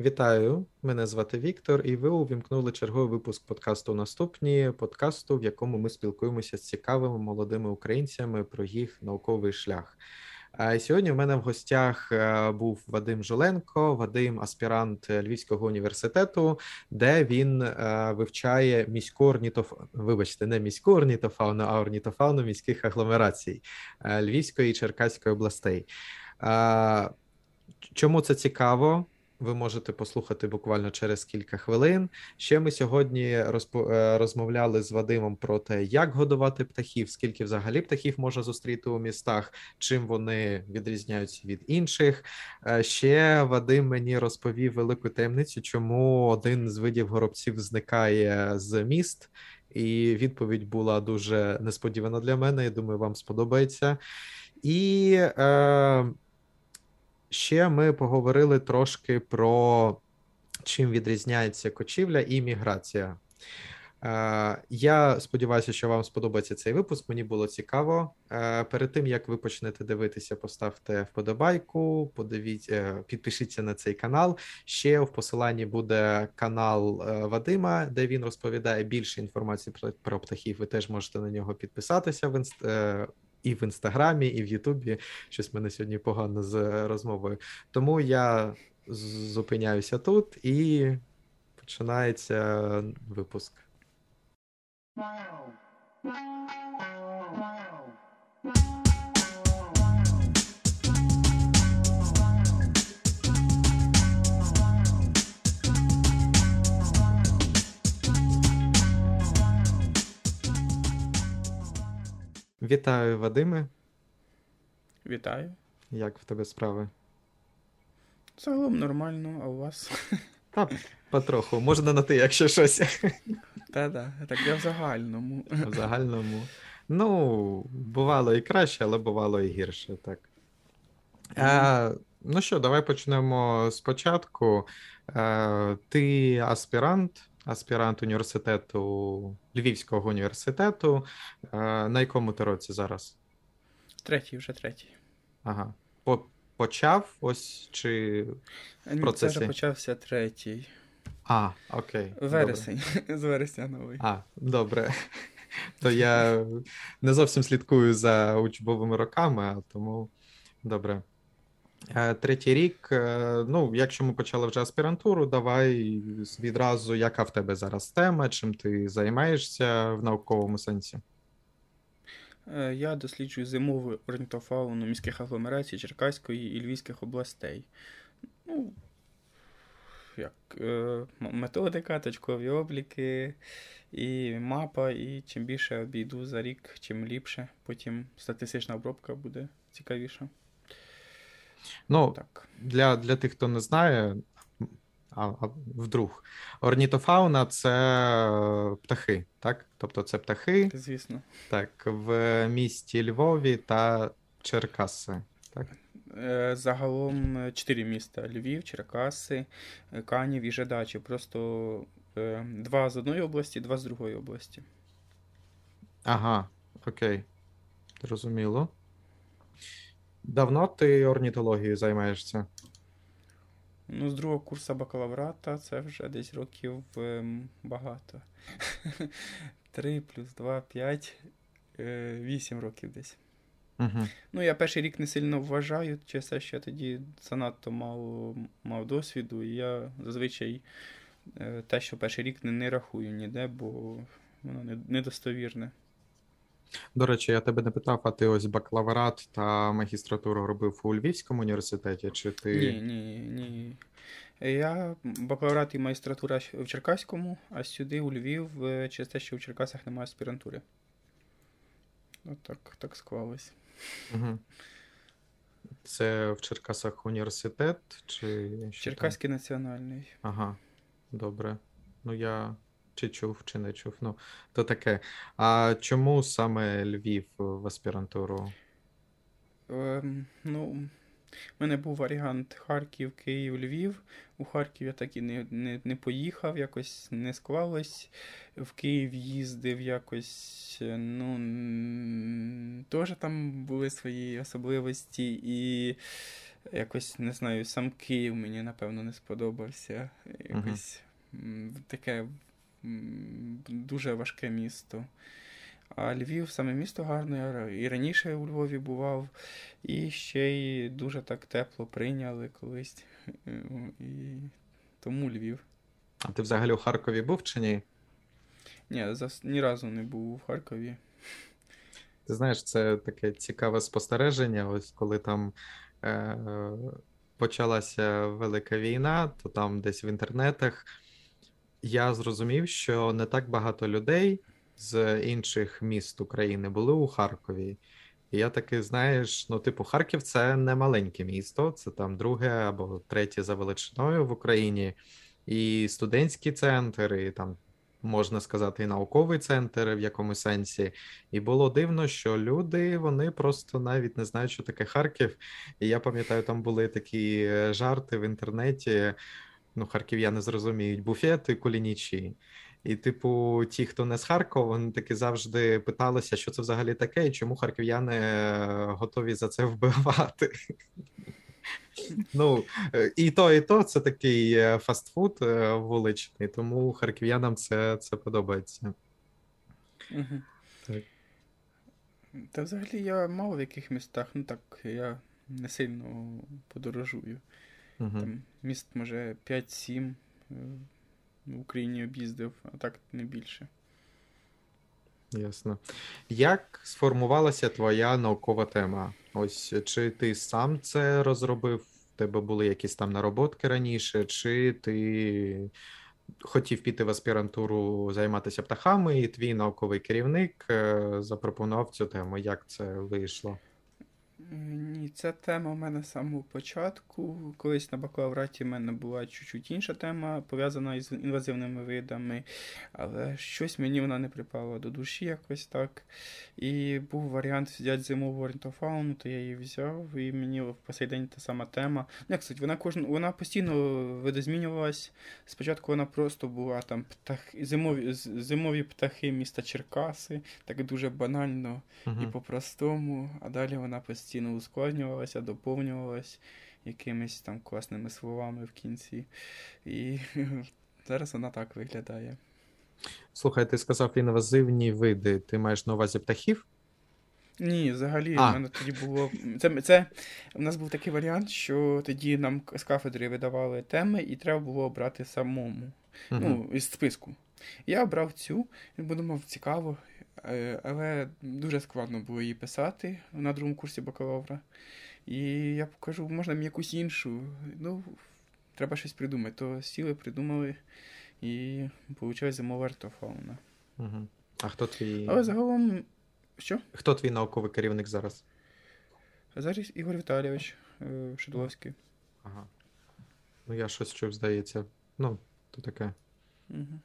Вітаю, мене звати Віктор, і ви увімкнули черговий випуск подкасту Наступні подкасту, в якому ми спілкуємося з цікавими молодими українцями про їх науковий шлях. Сьогодні в мене в гостях е, був Вадим Жоленко, Вадим, аспірант Львівського університету, де він е, вивчає міську орнітофауну, вибачте, не міську орнітофауну, а орнітофауну міських агломерацій е, Львівської і Черкаської областей. Чому це цікаво? Ви можете послухати буквально через кілька хвилин. Ще ми сьогодні розпо... Е, розмовляли з Вадимом про те, як годувати птахів, скільки взагалі птахів можна зустріти у містах, чим вони відрізняються від інших. Е, ще Вадим мені розповів велику таємницю, чому один з видів горобців зникає з міст. І відповідь була дуже несподівана для мене. Я думаю, вам сподобається. І е, Ще ми поговорили трошки про чим відрізняється кочівля і міграція. Е, я сподіваюся, що вам сподобається цей випуск. Мені було цікаво. Е, перед тим як ви почнете дивитися, поставте вподобайку, подивіться, е, підпишіться на цей канал. Ще в посиланні буде канал Вадима, де він розповідає більше інформації про птахів. Ви теж можете на нього підписатися в інст і в інстаграмі, і в Ютубі. Щось мене сьогодні погано з розмовою. Тому я зупиняюся тут і починається випуск. Вітаю, Вадиме. Вітаю. Як в тебе справи? Загалом нормально, а у вас? Та потроху, можна на ти, якщо щось. Та-да, так я в загальному. В загальному. Ну, бувало і краще, але бувало і гірше, так. А, Ну що, давай почнемо спочатку. А, Ти аспірант аспірант університету Львівського університету. Е, на якому ти році зараз? Третій, вже третій. Ага. По почав ось чи в процесі? Це вже почався третій. А, окей. Вересень. Добре. З вересня новий. А, добре. То я не зовсім слідкую за учбовими роками, тому добре. Е, третій рік. Е, ну, якщо ми почали вже аспірантуру, давай відразу, яка в тебе зараз тема, чим ти займаєшся в науковому сенсі? Е, я досліджую зимову орнітофауну міських агломерацій Черкаської і Львівських областей. Ну, як Методика, точкові обліки, і мапа, і чим більше обійду за рік, чим ліпше. Потім статистична обробка буде цікавіша. Ну, так. Для для тих, хто не знає, а, а вдруг, орнітофауна це птахи, так? Тобто це птахи. Звісно. Так, в місті Львові та Черкаси. так? Е, загалом е, чотири міста: Львів, Черкаси, е, Канів і Жадачі. Просто два з одної області, два з другої області. Ага, окей. Зрозуміло. Давно ти орнітологією займаєшся? Ну, з другого курсу бакалаврата це вже десь років ем, багато. Три плюс два, п'ять, е, вісім років десь. Угу. Ну, я перший рік не сильно вважаю, через що я тоді занадто мало мав досвіду, і я зазвичай е, те, що перший рік не, не рахую ніде, бо воно недостовірне. До речі, я тебе не питав, а ти ось бакалаврат та магістратуру робив у Львівському університеті? Чи ти. Ні, ні, ні. Я бакалаврат і магістратура в Черкаському, а сюди у Львів е, через те, що в Черкасах немає аспірантури. От так, так склалось. Угу. Це в Черкасах університет? чи Черкаський національний. Ага, добре. Ну я чи чув, чи не чув. Ну, то таке. А чому саме Львів в аспірантуру? Ем, ну, в мене був варіант Харків, Київ, Львів. У Харків я так і не не, не поїхав, якось не склалось. В Київ їздив якось, ну, теж там були свої особливості. І якось не знаю, сам Київ мені напевно не сподобався. Якось м, таке дуже важке місто. А Львів саме місто гарне, і раніше у Львові бував, і ще й дуже так тепло прийняли колись. І тому Львів. А ти взагалі у Харкові був чи ні? Ні, зас- ні разу не був у Харкові. Ти знаєш, це таке цікаве спостереження. Ось коли там е, почалася велика війна, то там десь в інтернетах я зрозумів, що не так багато людей з інших міст України були у Харкові. І я таки, знаєш, ну, типу, Харків це не маленьке місто, це там друге або третє за величиною в Україні, і студентський центр, і там можна сказати, і науковий центр в якомусь сенсі. І було дивно, що люди вони просто навіть не знають, що таке Харків. І я пам'ятаю, там були такі е, жарти в інтернеті. Ну, харків'яни зрозуміють, буфети кулінічі. І, типу, ті, хто не з Харкова, вони таки завжди питалися, що це взагалі таке, і чому харків'яни е, готові за це вбивати. Ну, е, і то, і то це такий е, фастфуд вуличний, тому харків'янам це, це подобається. Угу. Так. Та взагалі я мало в яких містах, ну так, я не сильно подорожую. Угу. Там міст, може, 5-7 е, в Україні об'їздив, а так не більше. Ясно. Як сформувалася твоя наукова тема? Ось чи ти сам це розробив? В тебе були якісь там нароботки раніше, чи ти хотів піти в аспірантуру займатися птахами, і твій науковий керівник е, запропонував цю тему? Як це вийшло? Е, Ні, ця тема у мене з самого початку. Колись на бакалавраті в мене була чуть-чуть інша тема, пов'язана із інвазивними видами, але щось мені вона не припала до душі якось так. І був варіант взяти зимову орнітофауну, то я її взяв, і мені в сей день та сама тема. Ну, як сказати, вона кожен, вона постійно видозмінювалась. Спочатку вона просто була там птах, зимові, зимові птахи міста Черкаси, так дуже банально і по-простому, а далі вона постійно ускладнювалася, доповнювалась якимись там класними словами в кінці. І зараз вона так виглядає. Слухай, ти сказав інвазивні види. Ти маєш на увазі птахів? Ні, взагалі, А. в мене тоді було. Це, це у нас був такий варіант, що тоді нам з кафедри видавали теми, і треба було обрати самому. Мгм. Ну, із списку. Я обрав цю, і подумав, цікаво, але дуже складно було її писати на другому курсі бакалавра. І я покажу, можна мені якусь іншу. Ну, треба щось придумати. То сіли, придумали, і вийшла зимова артофауна. Мгм. А хто твій, Але загалом, що? хто твій науковий керівник зараз? Зараз Ігор Віталійович е, Шидловський. Ага. Ну, я щось чув, здається. Ну, то таке. Угу.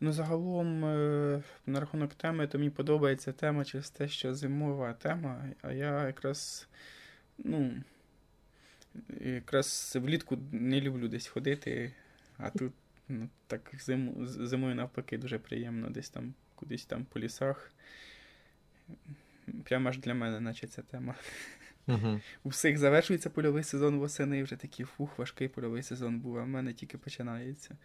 Ну, загалом, е, на рахунок теми, то мені подобається тема через те, що зимова тема, а я якраз, ну, якраз влітку не люблю десь ходити, а тут, ну, так зиму, зимою навпаки дуже приємно десь там, кудись там по лісах. Прямо аж для мене, наче ця тема. Угу. У всіх завершується польовий сезон восени, і вже такий фух, важкий польовий сезон був, а в мене тільки починається.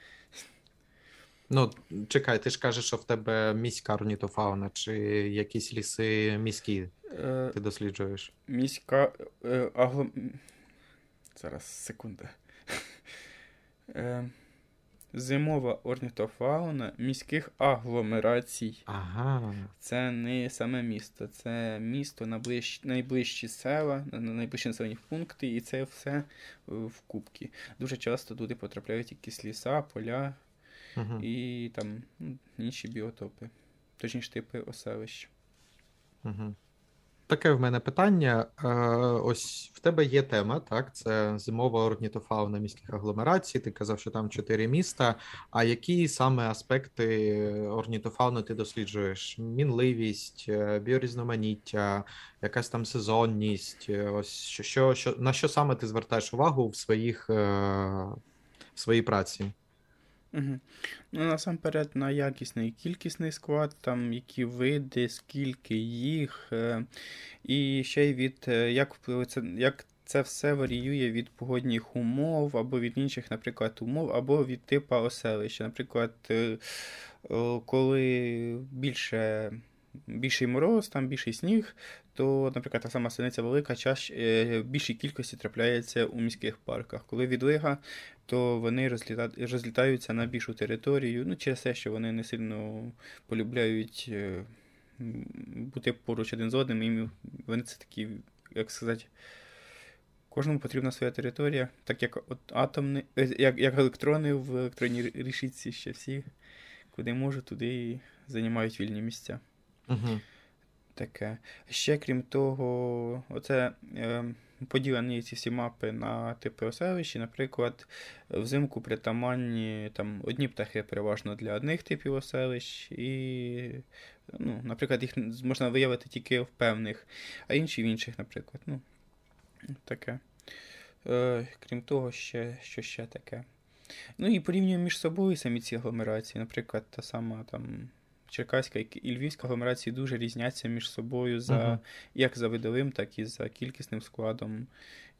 Ну, чекай, ти ж кажеш, що в тебе міська орнітофауна, чи якісь ліси міські Е, ти досліджуєш? Міська е, агло... Зараз, секунда. Е, зимова орнітофауна міських агломерацій. Ага. Це не саме місто, це місто, найближчі, найближчі села, на- на- найближчі населені пункти, і це все в кубки. Дуже часто туди потрапляють якісь ліса, поля Угу. і там ну, інші біотопи, точніше типи оселищ. Угу. Таке в мене питання. Е, ось в тебе є тема, так? Це зимова орнітофауна міських агломерацій. Ти казав, що там чотири міста. А які саме аспекти орнітофауни ти досліджуєш? Мінливість, е, біорізноманіття, якась там сезонність. Е, Ось що, що, що на що саме ти звертаєш увагу в своїх в своїй праці? Угу. Ну, насамперед, на якісний і кількісний склад, там які види, скільки їх, е, і ще й від е, як впливає це, як це все варіює від погодних умов або від інших, наприклад, умов, або від типу оселища. Наприклад, е, коли більше. Більший мороз, там більший сніг, то, наприклад, та сама синиця велика чаш е, більшій кількості трапляється у міських парках. Коли відлига, то вони розліта... розлітаються на більшу територію, ну, через те, що вони не сильно полюбляють е, бути поруч один з одним, і вони це такі, як сказати, кожному потрібна своя територія, так як от атомні, е, як, як електрони в електронній рішітці ще всі, куди можуть, туди і займають вільні місця. Угу. Таке. Ще крім того, оце е, поділені ці всі мапи на типи оселищі. Наприклад, взимку притаманні там одні птахи переважно для одних типів оселищ, і, ну, наприклад, їх можна виявити тільки в певних, а інші в інших, наприклад. Ну, таке. Е, крім того, ще, що ще таке. Ну і порівнюємо між собою самі ці агломерації. Наприклад, та сама там. Черкаська і Львівська агломерації дуже різняться між собою за Мгм. як за видовим, так і за кількісним складом.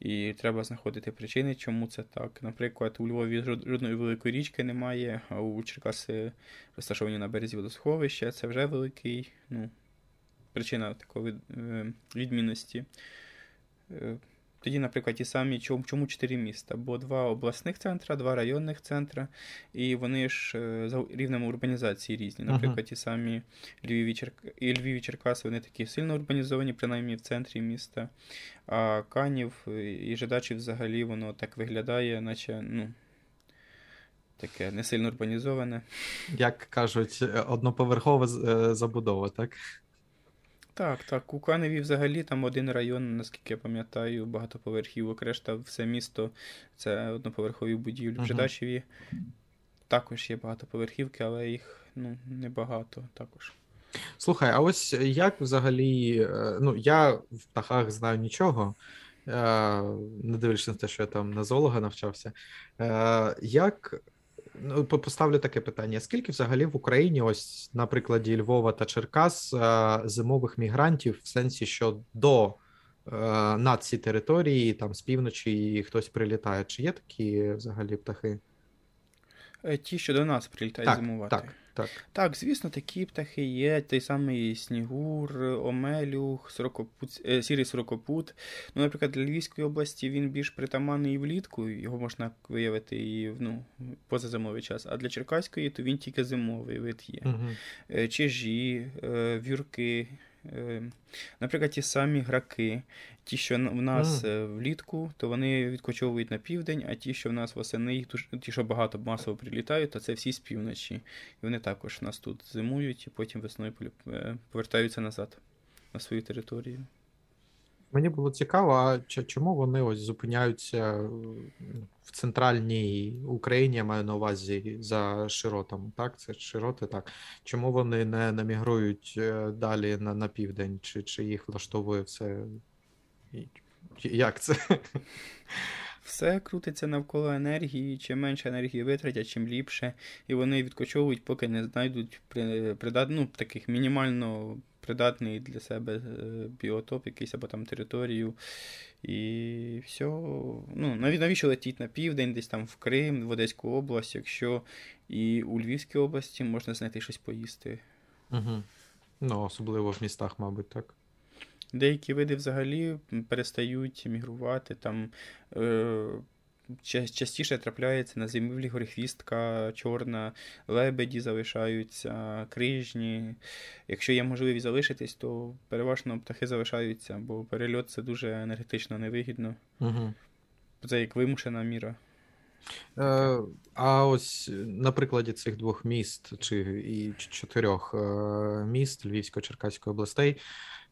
І треба знаходити причини, чому це так. Наприклад, у Львові жодної великої річки немає, а у Черкаси розташовані на березі водосховища. Це вже великий, ну, причина такої е, відмінності. Тоді, наприклад, ті самі, чому, чотири міста? Бо два обласних центра, два районних центра, і вони ж е, за рівнем урбанізації різні. Наприклад, ті самі Львів і, Черк... і Львів і Черкаси, вони такі сильно урбанізовані, принаймні в центрі міста. А Канів е, і Жидачів взагалі воно так виглядає, наче, ну, таке не сильно урбанізоване. Як кажуть, е, одноповерхова забудова, так? Так, так. У Каневі взагалі там один район, наскільки я пам'ятаю, багатоповерхівок, решта все місто це одноповерхові будівлі. В Жидачеві також є багатоповерхівки, але їх ну, небагато також. Слухай, а ось як взагалі, е, ну я в птахах знаю нічого, е, не дивлячись на те, що я там на зоолога навчався. Е, Як поставлю таке питання: скільки взагалі в Україні, ось на прикладі Львова та Черкас, е, зимових мігрантів, в сенсі, що до е, на ці території, там з півночі хтось прилітає? Чи є такі взагалі птахи? Е, Ті, що до нас прилітають Так, зимувати. так, так. Так, звісно, такі птахи є. Той самий Снігур, Омелюх, сорокопут, е, сірий сорокопут. Ну, наприклад, для Львівської області він більш притаманний влітку, його можна виявити і ну, позазимовий час. А для Черкаської то він тільки зимовий вид є. Угу. Чижі, е, вюрки. Е, Наприклад, ті самі граки. Ті, що в нас е, влітку, то вони відкочовують на південь, а ті, що в нас восени, їх ті, що багато масово прилітають, то це всі з півночі. І вони також в нас тут зимують і потім весною е, повертаються назад на свою територію. Мені було цікаво, а чому вони ось зупиняються е, в центральній Україні, я маю на увазі за широтами, так? Це широти, так. Чому вони не намігрують е, далі на, на південь, чи, чи їх влаштовує все? Як це? Все крутиться навколо енергії. Чим менше енергії витратять, чим ліпше. І вони відкочовують, поки не знайдуть при, придат, ну, таких мінімально придатний для себе е, біотоп, якийсь або там територію. І все. Ну, навіщо летіть на південь, десь там в Крим, в Одеську область, якщо і у Львівській області можна знайти щось поїсти. Угу. Ну, особливо в містах, мабуть, так. Деякі види взагалі перестають мігрувати. Там е, частіше трапляється на зимівлі горехвістка чорна, лебеді залишаються, крижні. Якщо є можливість залишитись, то переважно птахи залишаються, бо перельот це дуже енергетично невигідно. Угу. Це як вимушена міра. Е, а ось на прикладі цих двох міст, чи і чотирьох е, міст Львівсько-Черкаської областей,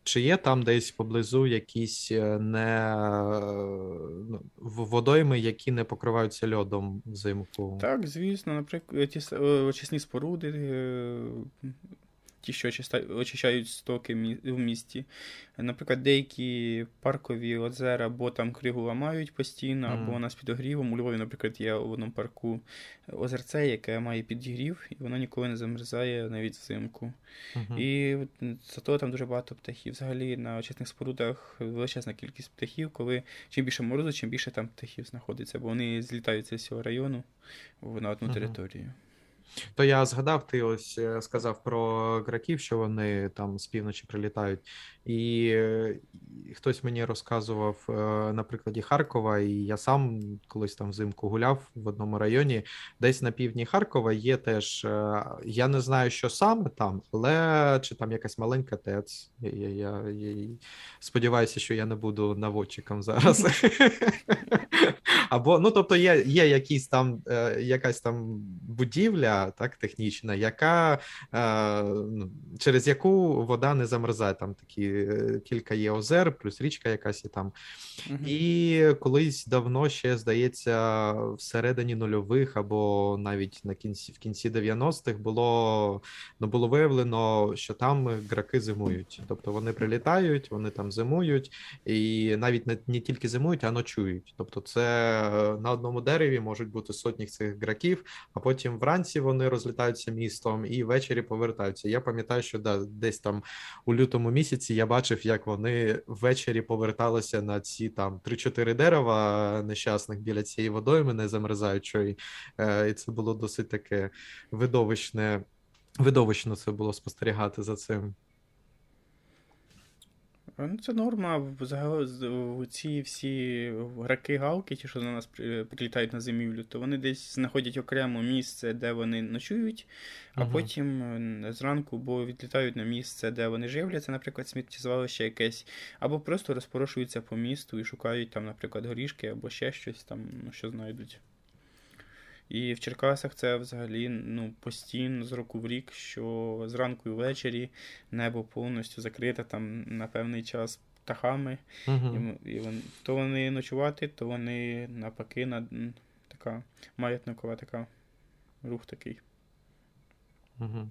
чи є там десь поблизу якісь е, не ну, водойми, які не покриваються льодом взимку? Так, звісно, наприклад, ті очисні споруди, е, ті, що очищають стоки в місті. Наприклад, деякі паркові озера або там кригу ламають постійно, mm. або вона з підогрівом. У Львові, наприклад, є в одному парку озерце, яке має підігрів, і воно ніколи не замерзає навіть взимку. Mm-hmm. І зато там дуже багато птахів. Взагалі на очисних спорудах величезна кількість птахів, коли чим більше морозу, чим більше там птахів знаходиться, бо вони злітаються з цього району на одну mm-hmm. територію. То я згадав, ти ось е, сказав про граків, що вони там з півночі прилітають. І хтось мені розказував е, на прикладі Харкова, і я сам колись там взимку гуляв в одному районі. Десь на півдні Харкова є теж. Е, я не знаю, що саме там, але чи там якась маленька ТЕЦ. Я, я, я сподіваюся, що я не буду наводчиком зараз. Або ну, тобто, є є якісь там якась там будівля, так технічна, яка ну, через яку вода не замерзає. Там такі Е, кілька є озер, плюс річка якась і там. Угу. І колись давно ще, здається, всередині нульових або навіть на кінці в кінці 90-х було ну, було виявлено, що там граки зимують. Тобто вони прилітають, вони там зимують, і навіть не, не тільки зимують, а ночують. Тобто, це на одному дереві можуть бути сотні цих граків, а потім вранці вони розлітаються містом і ввечері повертаються. Я пам'ятаю, що да, десь там у лютому місяці я бачив, як вони ввечері поверталися на ці там 3-4 дерева нещасних біля цієї водойми, не замерзаючої. Е, і це було досить таке видовищне. Видовищно це було спостерігати за цим. Ну, Це норма. Взагалі Ці всі граки галки, ті, що до нас прилітають на зимівлю, то вони десь знаходять окремо місце, де вони ночують, а uh потім е, зранку бо відлітають на місце, де вони живляться, наприклад, сміттєзвалище якесь, або просто розпорошуються по місту і шукають там, наприклад, горішки або ще щось там, ну, що знайдуть. І в Черкасах це взагалі ну, постійно з року в рік, що зранку і ввечері небо повністю закрите там на певний час птахами. Uh-huh. І, і вони, То вони ночувати, то вони навпаки на така маятникова така рух такий. Угу.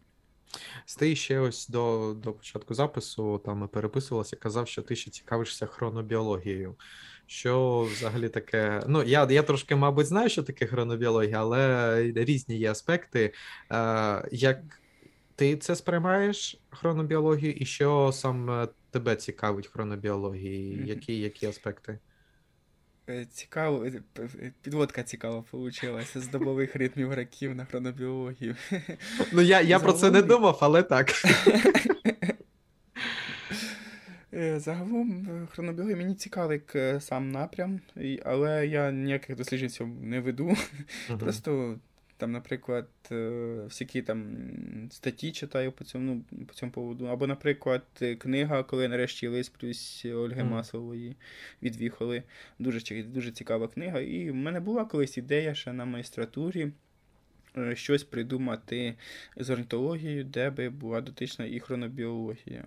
Стей ще ось до до початку запису там ми переписувалися, казав, що ти ще цікавишся хронобіологією. Що взагалі таке? Ну, я я трошки, мабуть, знаю, що таке хронобіологія, але різні є аспекти. Е, Як ти це сприймаєш хронобіологію, і що саме тебе цікавить хронобіології? Які, Які аспекти? Е, цікаво, е, підводка цікава вийшла з добових ритмів раків на хронобіологію. Ну, я я про це не думав, але так. Е, загалом, хронобіологія мені цікавий сам напрям, але я ніяких досліджень не веду. Uh-huh. Просто там, наприклад, е, всякі там статті читаю по цьому по цьому поводу. Або, наприклад, книга, коли нарешті лист плюс Ольги mm. Масової відвіхали. Дуже дуже цікава книга. І в мене була колись ідея ще на майстратурі. Е, щось придумати з орнітологією, де би була дотична і хронобіологія.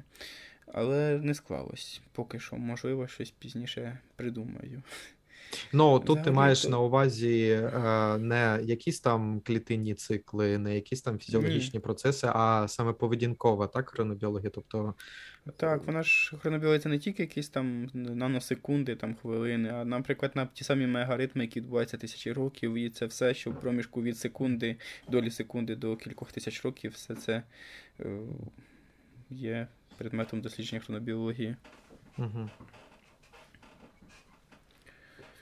Але не склалось поки що, можливо, щось пізніше придумаю. Ну тут Взагалі, ти маєш то... на увазі е, не якісь там клітинні цикли, не якісь там фізіологічні Ні. процеси, а саме поведінкова, так, хронобіологія. Тобто. Так, вона ж хронобіологія це не тільки якісь там наносекунди, там хвилини, а, наприклад, на ті самі мегаритми, які відбуваються тисячі років, і це все, що в проміжку від секунди, долі секунди до кількох тисяч років, все це е, є предметом дослідження хронобіології. Угу.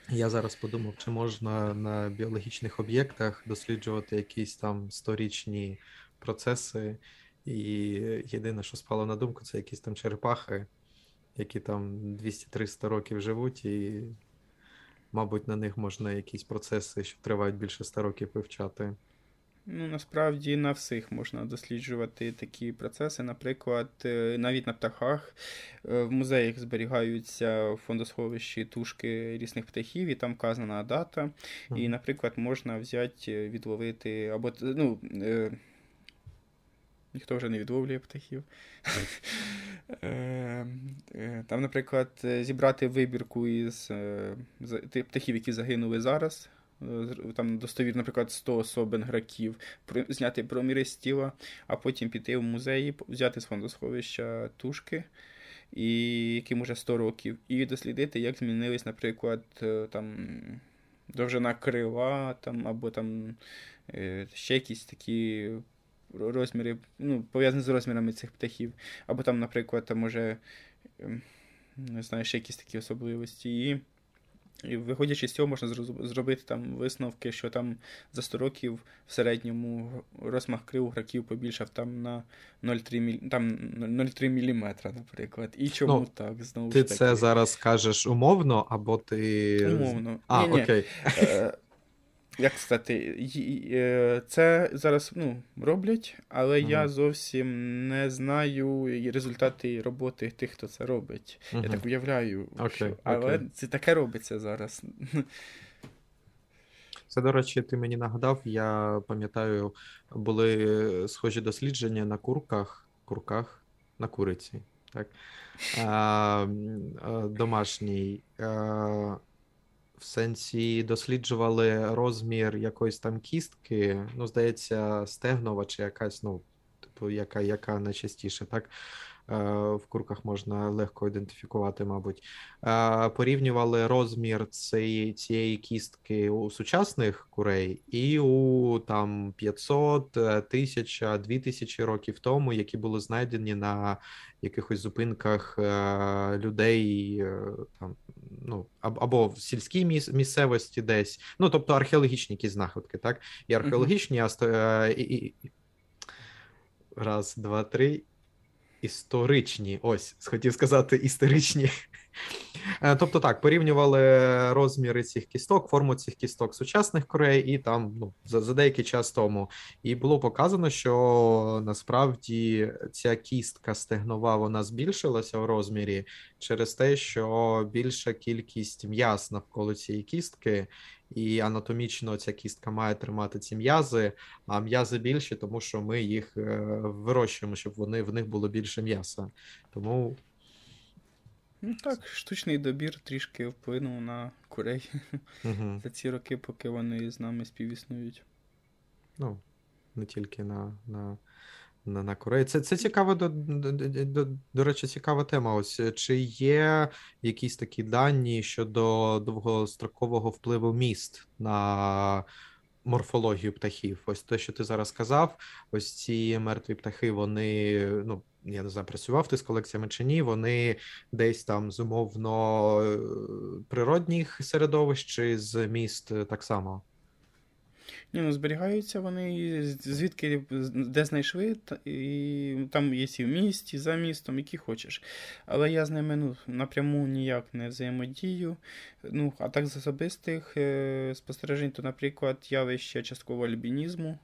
Я зараз подумав, чи можна на біологічних об'єктах досліджувати якісь там сторічні процеси, і єдине, що спало на думку, це якісь там черепахи, які там 200-300 років живуть, і, мабуть, на них можна якісь процеси, що тривають більше 100 років вивчати. Ну, насправді на всіх можна досліджувати такі процеси. Наприклад, е, навіть на птахах е, в музеях зберігаються в фондосховищі тушки різних птахів, і там вказана дата. І, наприклад, можна взяти, е, відловити або ну. Ніхто вже не відловлює птахів. Там, наприклад, зібрати вибірку із птахів, які загинули зараз там достовір, наприклад, 100 особин граків, зняти проміри з тіла, а потім піти в музеї, по- взяти з фондосховища тушки, і, яким уже 100 років, і дослідити, як змінились, наприклад, е, там, довжина крила, там, або там е, ще якісь такі розміри, ну, пов'язані з розмірами цих птахів. Або там, наприклад, там може, ем, не знаю, ще якісь такі особливості. І, і виходячи з цього, можна зробити там висновки, що там за 100 років в середньому розмах крил граків побільшав там на 0,3 мілі... там 0,3 міліметра, наприклад. І чому Ну, так? Знову Ти ж таки. це зараз кажеш умовно, або ти. Умовно. А, Ні-ні. окей. Е, Як сказати, е, це зараз ну, роблять, але я зовсім не знаю результати роботи тих, хто це робить. Я так уявляю, Окей, що... але окей. це таке робиться зараз. Це, до речі, ти мені нагадав. Я пам'ятаю, були схожі дослідження на курках, курках, на куриці, так? А, домашній. А, в сенсі досліджували розмір якоїсь там кістки, ну, здається, стегнова чи якась, ну, типу, яка, яка найчастіше, так? Е, В курках можна легко ідентифікувати, мабуть. Е, Порівнювали розмір цієї, цієї кістки у сучасних курей і у там 500, е, 1000, 2000 років тому, які були знайдені на якихось зупинках е, людей, там, ну, або в сільській міс- місцевості десь. Ну, тобто археологічні якісь знаходки, так? І археологічні, сто- е, і, і... раз, два, три. Історичні, ось, хотів сказати історичні. Е, Тобто так, порівнювали розміри цих кісток, форму цих кісток сучасних Корей і там ну, за, за деякий час тому. І було показано, що насправді ця кістка стегнова вона збільшилася в розмірі через те, що більша кількість м'яз навколо цієї кістки, і анатомічно ця кістка має тримати ці м'язи, а м'язи більші, тому що ми їх е, вирощуємо, щоб вони в них було більше м'яса. Тому Ну так, штучний добір трішки вплинув на курей угу. за ці роки, поки вони з нами співіснують. ну, не тільки на, на, на, на Кореї. Це, це цікава, до, до, до, до, речі, цікава тема. Ось е, чи є якісь такі дані щодо довгострокового впливу міст на морфологію птахів? Ось те, що ти зараз сказав, ось ці мертві птахи, вони, ну, я не знаю, працював ти з колекціями чи ні, вони десь там з умовно е, природних середовищ чи з міст так само? Ні, ну зберігаються вони звідки де знайшли, і там є і в місті, за містом, які хочеш. Але я з ними ну, напряму ніяк не взаємодію. Ну, а так з особистих е, спостережень, то, наприклад, явище часткового альбінізму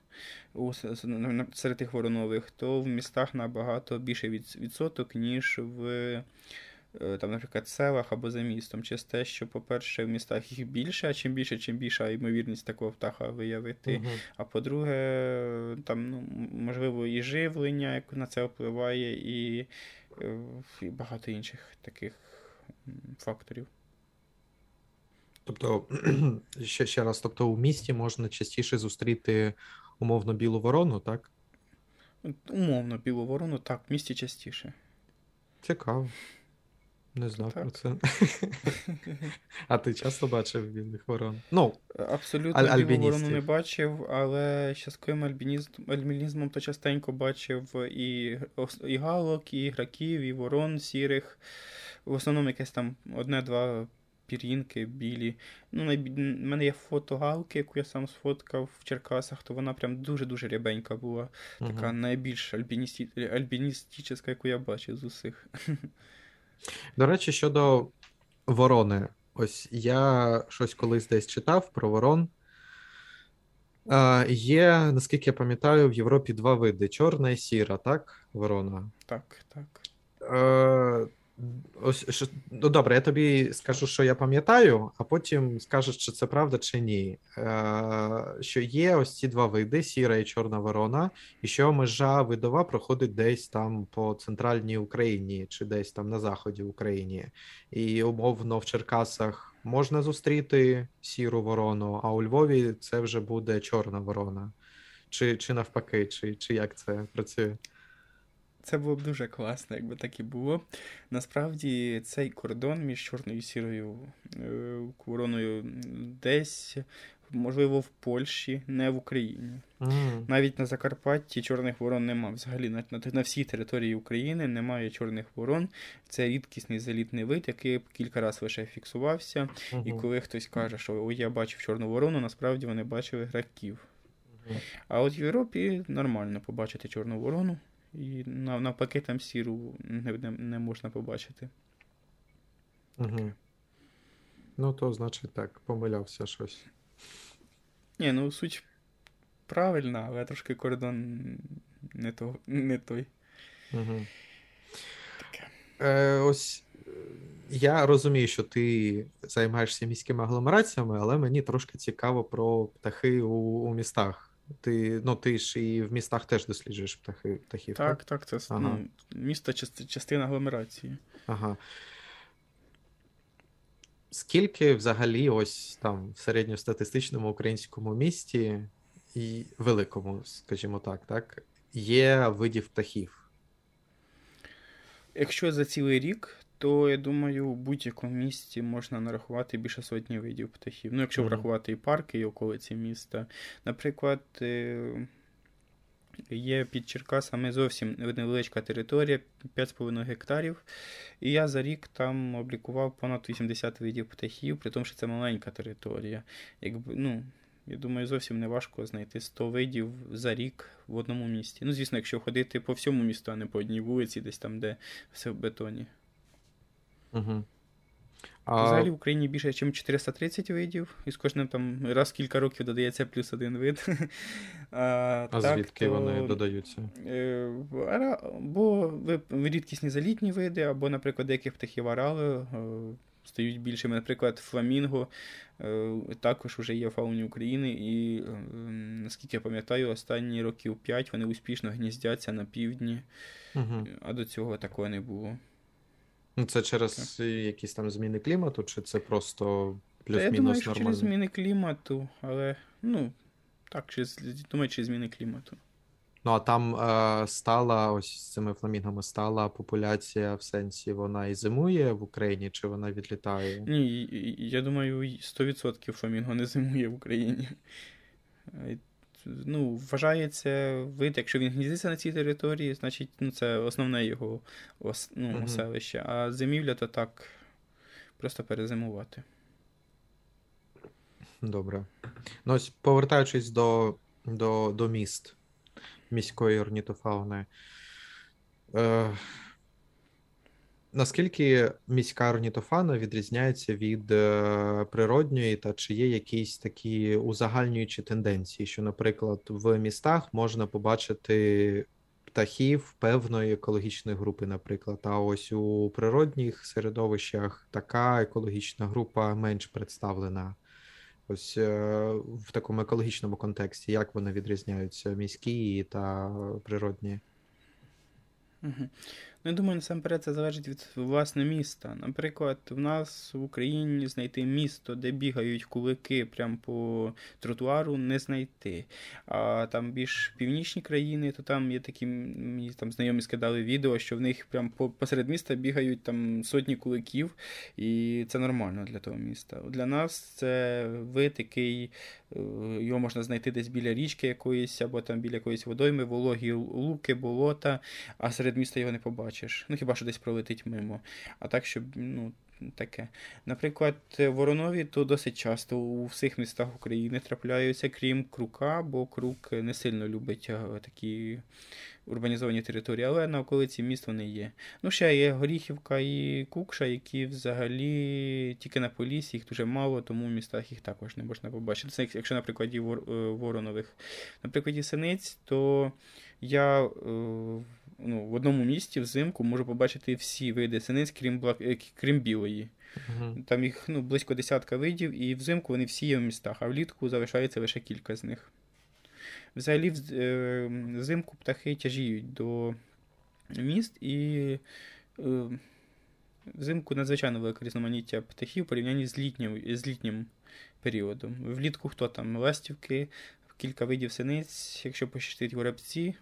серед тих воронових, то в містах набагато більший відсоток, ніж в. Е, Там, наприклад, селах або за містом, через те, що, по-перше, в містах їх більше, а чим більше, чим більша ймовірність такого птаха виявити. Мгм. А по-друге, там, ну, можливо, і живлення, як на це впливає, і, е, і багато інших таких факторів. Тобто, ще, ще раз, тобто у місті можна частіше зустріти умовно білу ворону, так? Умовно, білу ворону, так, в місті частіше. Цікаво. Не знав про це. А ти часто бачив білих ворон? Ну, Абсолютно Аль- білу ворону не бачив, але з частковим альбінізм, альбінізмом то частенько бачив і, і галок, і граків, і ворон сірих. В основному якесь там одне-два пір'їнки білі. Ну, найбі... в мене є фото галки, яку я сам сфоткав в Черкасах, то вона прям дуже-дуже рябенька була. Така мгм. найбільш альбіністична, яку я бачив з усіх. До речі, щодо ворони. Ось я щось колись десь читав про ворон. Е, є, наскільки я пам'ятаю, в Європі два види: чорна і сіра, так? Ворона. Так, так. Е, ось, що, ну добре, я тобі скажу, що я пам'ятаю, а потім скажеш, чи це правда, чи ні. Е, що є ось ці два види: сіра і чорна ворона, і що межа видова проходить десь там по центральній Україні, чи десь там на заході України. І умовно в Черкасах можна зустріти сіру ворону, а у Львові це вже буде чорна ворона. Чи чи навпаки, чи, чи як це працює? Це було б дуже класно, якби так і було. Насправді, цей кордон між чорною і сірою е, вороною десь, можливо, в Польщі, не в Україні. Mm. Навіть на Закарпатті чорних ворон немає. Взагалі на, на, на всій території України немає чорних ворон. Це рідкісний залітний вид, який кілька разів лише фіксувався. Mm-hmm. І коли хтось каже, що ой, я бачив чорну ворону, насправді вони бачили граків. Mm-hmm. А от в Європі нормально побачити чорну ворону. І навпаки, там сіру не, не, не можна побачити. Угу. Ну, то, значить, так, помилявся щось. Ні, ну суть правильна, але трошки кордон не то, не той. Угу. Таке. Е, Ось я розумію, що ти займаєшся міськими агломераціями, але мені трошки цікаво про птахи у, у містах. Ти ну, ти ж і в містах теж досліджуєш птахи, птахів. Так, так, так це ага. ну, місто частина агломерації. Ага. Скільки взагалі, ось там в середньостатистичному українському місті і великому, скажімо так, так, є видів птахів? Якщо за цілий рік, то я думаю, в будь-якому місті можна нарахувати більше сотні видів птахів. Ну, якщо mm-hmm. врахувати і парки, і околиці міста. Наприклад, є під Черкасами зовсім невеличка територія, 5,5 гектарів. І я за рік там облікував понад 80 видів птахів, при тому, що це маленька територія. Якби, ну, я думаю, зовсім не важко знайти 100 видів за рік в одному місті. Ну, звісно, якщо ходити по всьому місту, а не по одній вулиці, десь там, де все в бетоні. Угу. А... Взагалі в Україні більше, ніж 430 видів, і з кожним там раз в кілька років додається плюс один вид. А, а так, звідки то... вони додаються? Е, бо рідкісні залітні види, або, наприклад, деяких птахів орали е, стають більшими. Наприклад, фламінго е, також вже є в фауні України, і наскільки я пам'ятаю, останні років 5 вони успішно гніздяться на півдні, угу. а до цього такого не було. Ну, це через так. якісь там зміни клімату, чи це просто плюс-мінус я думаю, що через зміни клімату, але ну, так, через, думаю, через зміни клімату. Ну, а там е, стала ось з цими фламінгами стала популяція в сенсі, вона і зимує в Україні, чи вона відлітає? Ні, я думаю, 100% фламінго не зимує в Україні ну, вважається вид, якщо він гніздиться на цій території, значить ну, це основне його ос, ну, угу. оселище. А зимівля то так просто перезимувати. Добре. Ну, ось повертаючись до до, до міст міської орнітофауни. Е, Наскільки міська орнітофана відрізняється від е, природньої, та чи є якісь такі узагальнюючі тенденції, що, наприклад, в містах можна побачити птахів певної екологічної групи, наприклад, а ось у природних середовищах така екологічна група менш представлена. Ось е, в такому екологічному контексті, як вони відрізняються міські та природні? Ну, думаю, насамперед це залежить від власне міста. Наприклад, в нас в Україні знайти місто, де бігають кулики прямо по тротуару, не знайти. А там більш північні країни, то там є такі, мені там знайомі скидали відео, що в них прямо посеред міста бігають там сотні куликів, і це нормально для того міста. Для нас це вид, який е, його можна знайти десь біля річки якоїсь, або там біля якоїсь водойми, вологі луки, болота, а серед міста його не побачиш побачиш. Ну хіба що десь пролетить мимо. А так, щоб, ну, таке. Наприклад, воронові то досить часто у всіх містах України трапляються, крім крука, бо крук не сильно любить такі урбанізовані території, але на околиці міст вони є. Ну, ще є Горіхівка і Кукша, які взагалі тільки на полісі, їх дуже мало, тому в містах їх також не можна побачити. Це якщо, на прикладі е, Воронових. На прикладі синиць, то я е, ну, в одному місті взимку можу побачити всі види синиць, крім блак... Е, крім білої. Uh-huh. Там їх ну, близько десятка видів, і взимку вони всі є в містах, а влітку залишається лише кілька з них. Взагалі, е, взимку птахи тяжіють до міст і. Е, Взимку надзвичайно велике різноманіття птахів в порівнянні з літнім, з літнім періодом. Влітку хто там? Ластівки, кілька видів синиць, якщо пощастить горобці,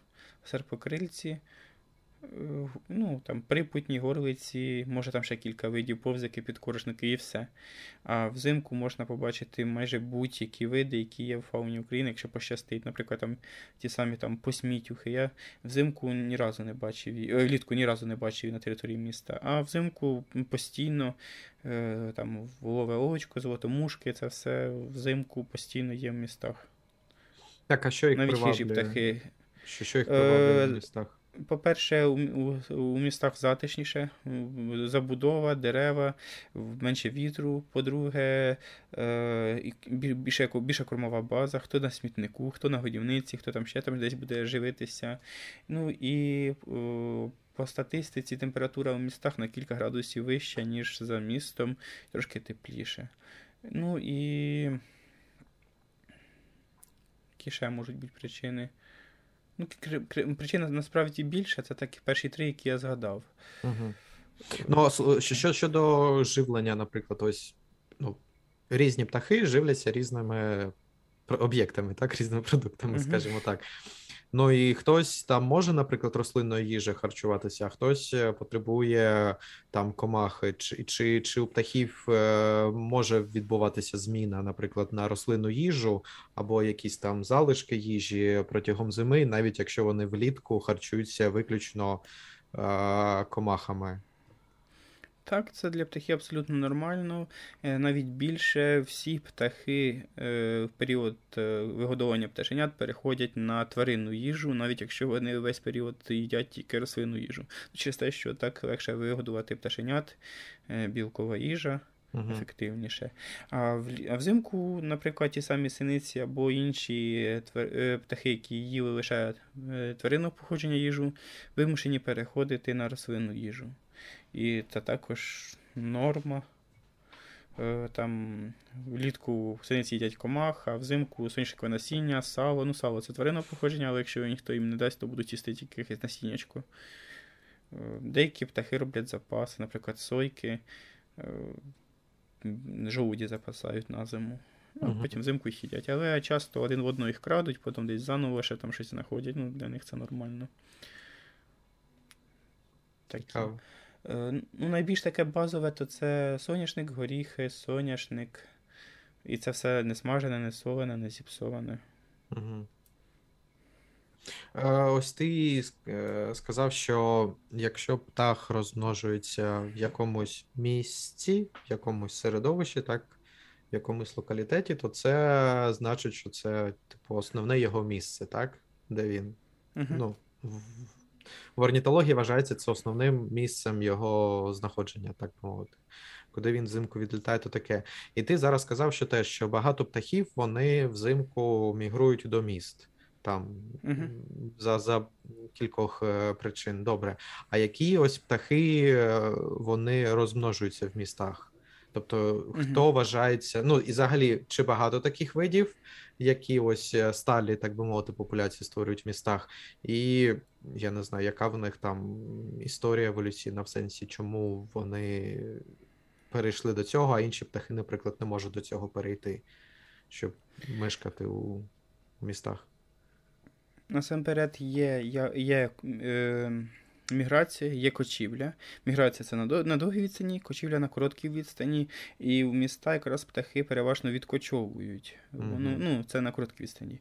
серпокрильці, ну, там, припутні, горлиці, може там ще кілька видів повзики, підкорошники і все. А взимку можна побачити майже будь-які види, які є в фауні України, якщо пощастить. Наприклад, там ті самі там посмітюхи. Я взимку ні разу не бачив, е, влітку ні разу не бачив на території міста. А взимку постійно е, там волове очко, золотомушки, це все взимку постійно є в містах. Так, а що їх Навіть хижі птахи. Що, що їх приваблює Е, в містах? По-перше, у, містах затишніше, забудова, дерева, менше вітру. По-друге, е, більше, більша кормова база, хто на смітнику, хто на годівниці, хто там ще там десь буде живитися. Ну і по статистиці температура у містах на кілька градусів вища, ніж за містом, трошки тепліше. Ну і. Які ще можуть бути причини? Ну, причина насправді більша, це такі перші три, які я згадав. Угу. Ну, що щодо живлення, наприклад, ось ну, різні птахи живляться різними об'єктами, так, різними продуктами, угу. скажімо так. Ну і хтось там може, наприклад, рослинної їжі харчуватися, а хтось е, потребує там комахи, чи, чи, чи у птахів е, може відбуватися зміна, наприклад, на рослинну їжу або якісь там залишки їжі протягом зими, навіть якщо вони влітку харчуються виключно е, комахами. Так, це для птахів абсолютно нормально. Е, Навіть більше всі птахи е, в період е, вигодовування пташенят переходять на тваринну їжу, навіть якщо вони весь період їдять тільки рослинну їжу. Через те, що так легше вигодувати пташенят, білкова їжа ефективніше. А, в, а взимку, наприклад, ті самі синиці або інші птахи, які їли лише тваринного походження їжу, вимушені переходити на рослинну їжу. І це також норма. Е, Там влітку в синиці їдять комах, а взимку соняшникове насіння, сало. Ну, сало це тваринного походження, але якщо ніхто їм не дасть, то будуть їсти тільки якесь насіннячко. Е, Деякі птахи роблять запаси, наприклад, сойки, е, жолуді запасають на зиму. Ну, Мгм. Потім взимку їх їдять. Але часто один в одного їх крадуть, потім десь заново ще там щось знаходять. Ну, для них це нормально. Цікаво. Е, Ну, найбільш таке базове, то це соняшник, горіхи, соняшник. І це все не смажене, не солене, не зіпсоване. Угу. Ось ти е, сказав, що якщо птах розмножується в якомусь місці, в якомусь середовищі, так, в якомусь локалітеті, то це значить, що це типу основне його місце, так? Де він. Угу. Ну, в, орнітології вважається це основним місцем його знаходження, так би мовити. Куди він взимку відлітає, то таке. І ти зараз сказав, що те, що багато птахів вони взимку мігрують до міст. Там м, за, за кількох е, причин. Добре. А які ось птахи е, вони розмножуються в містах? Тобто, хто вважається, ну і взагалі, чи багато таких видів, які ось е, сталі, так би мовити, популяції створюють в містах, і я не знаю, яка в них там історія еволюційна в сенсі, чому вони перейшли до цього, а інші птахи, наприклад, не можуть до цього перейти, щоб мешкати у містах. Насамперед є, є, є е, міграція, є кочівля. Міграція це на, до- на довгій відстані, кочівля на короткій відстані. І в міста якраз птахи переважно відкочовують. Ну, Мгм. ну, це на короткій відстані.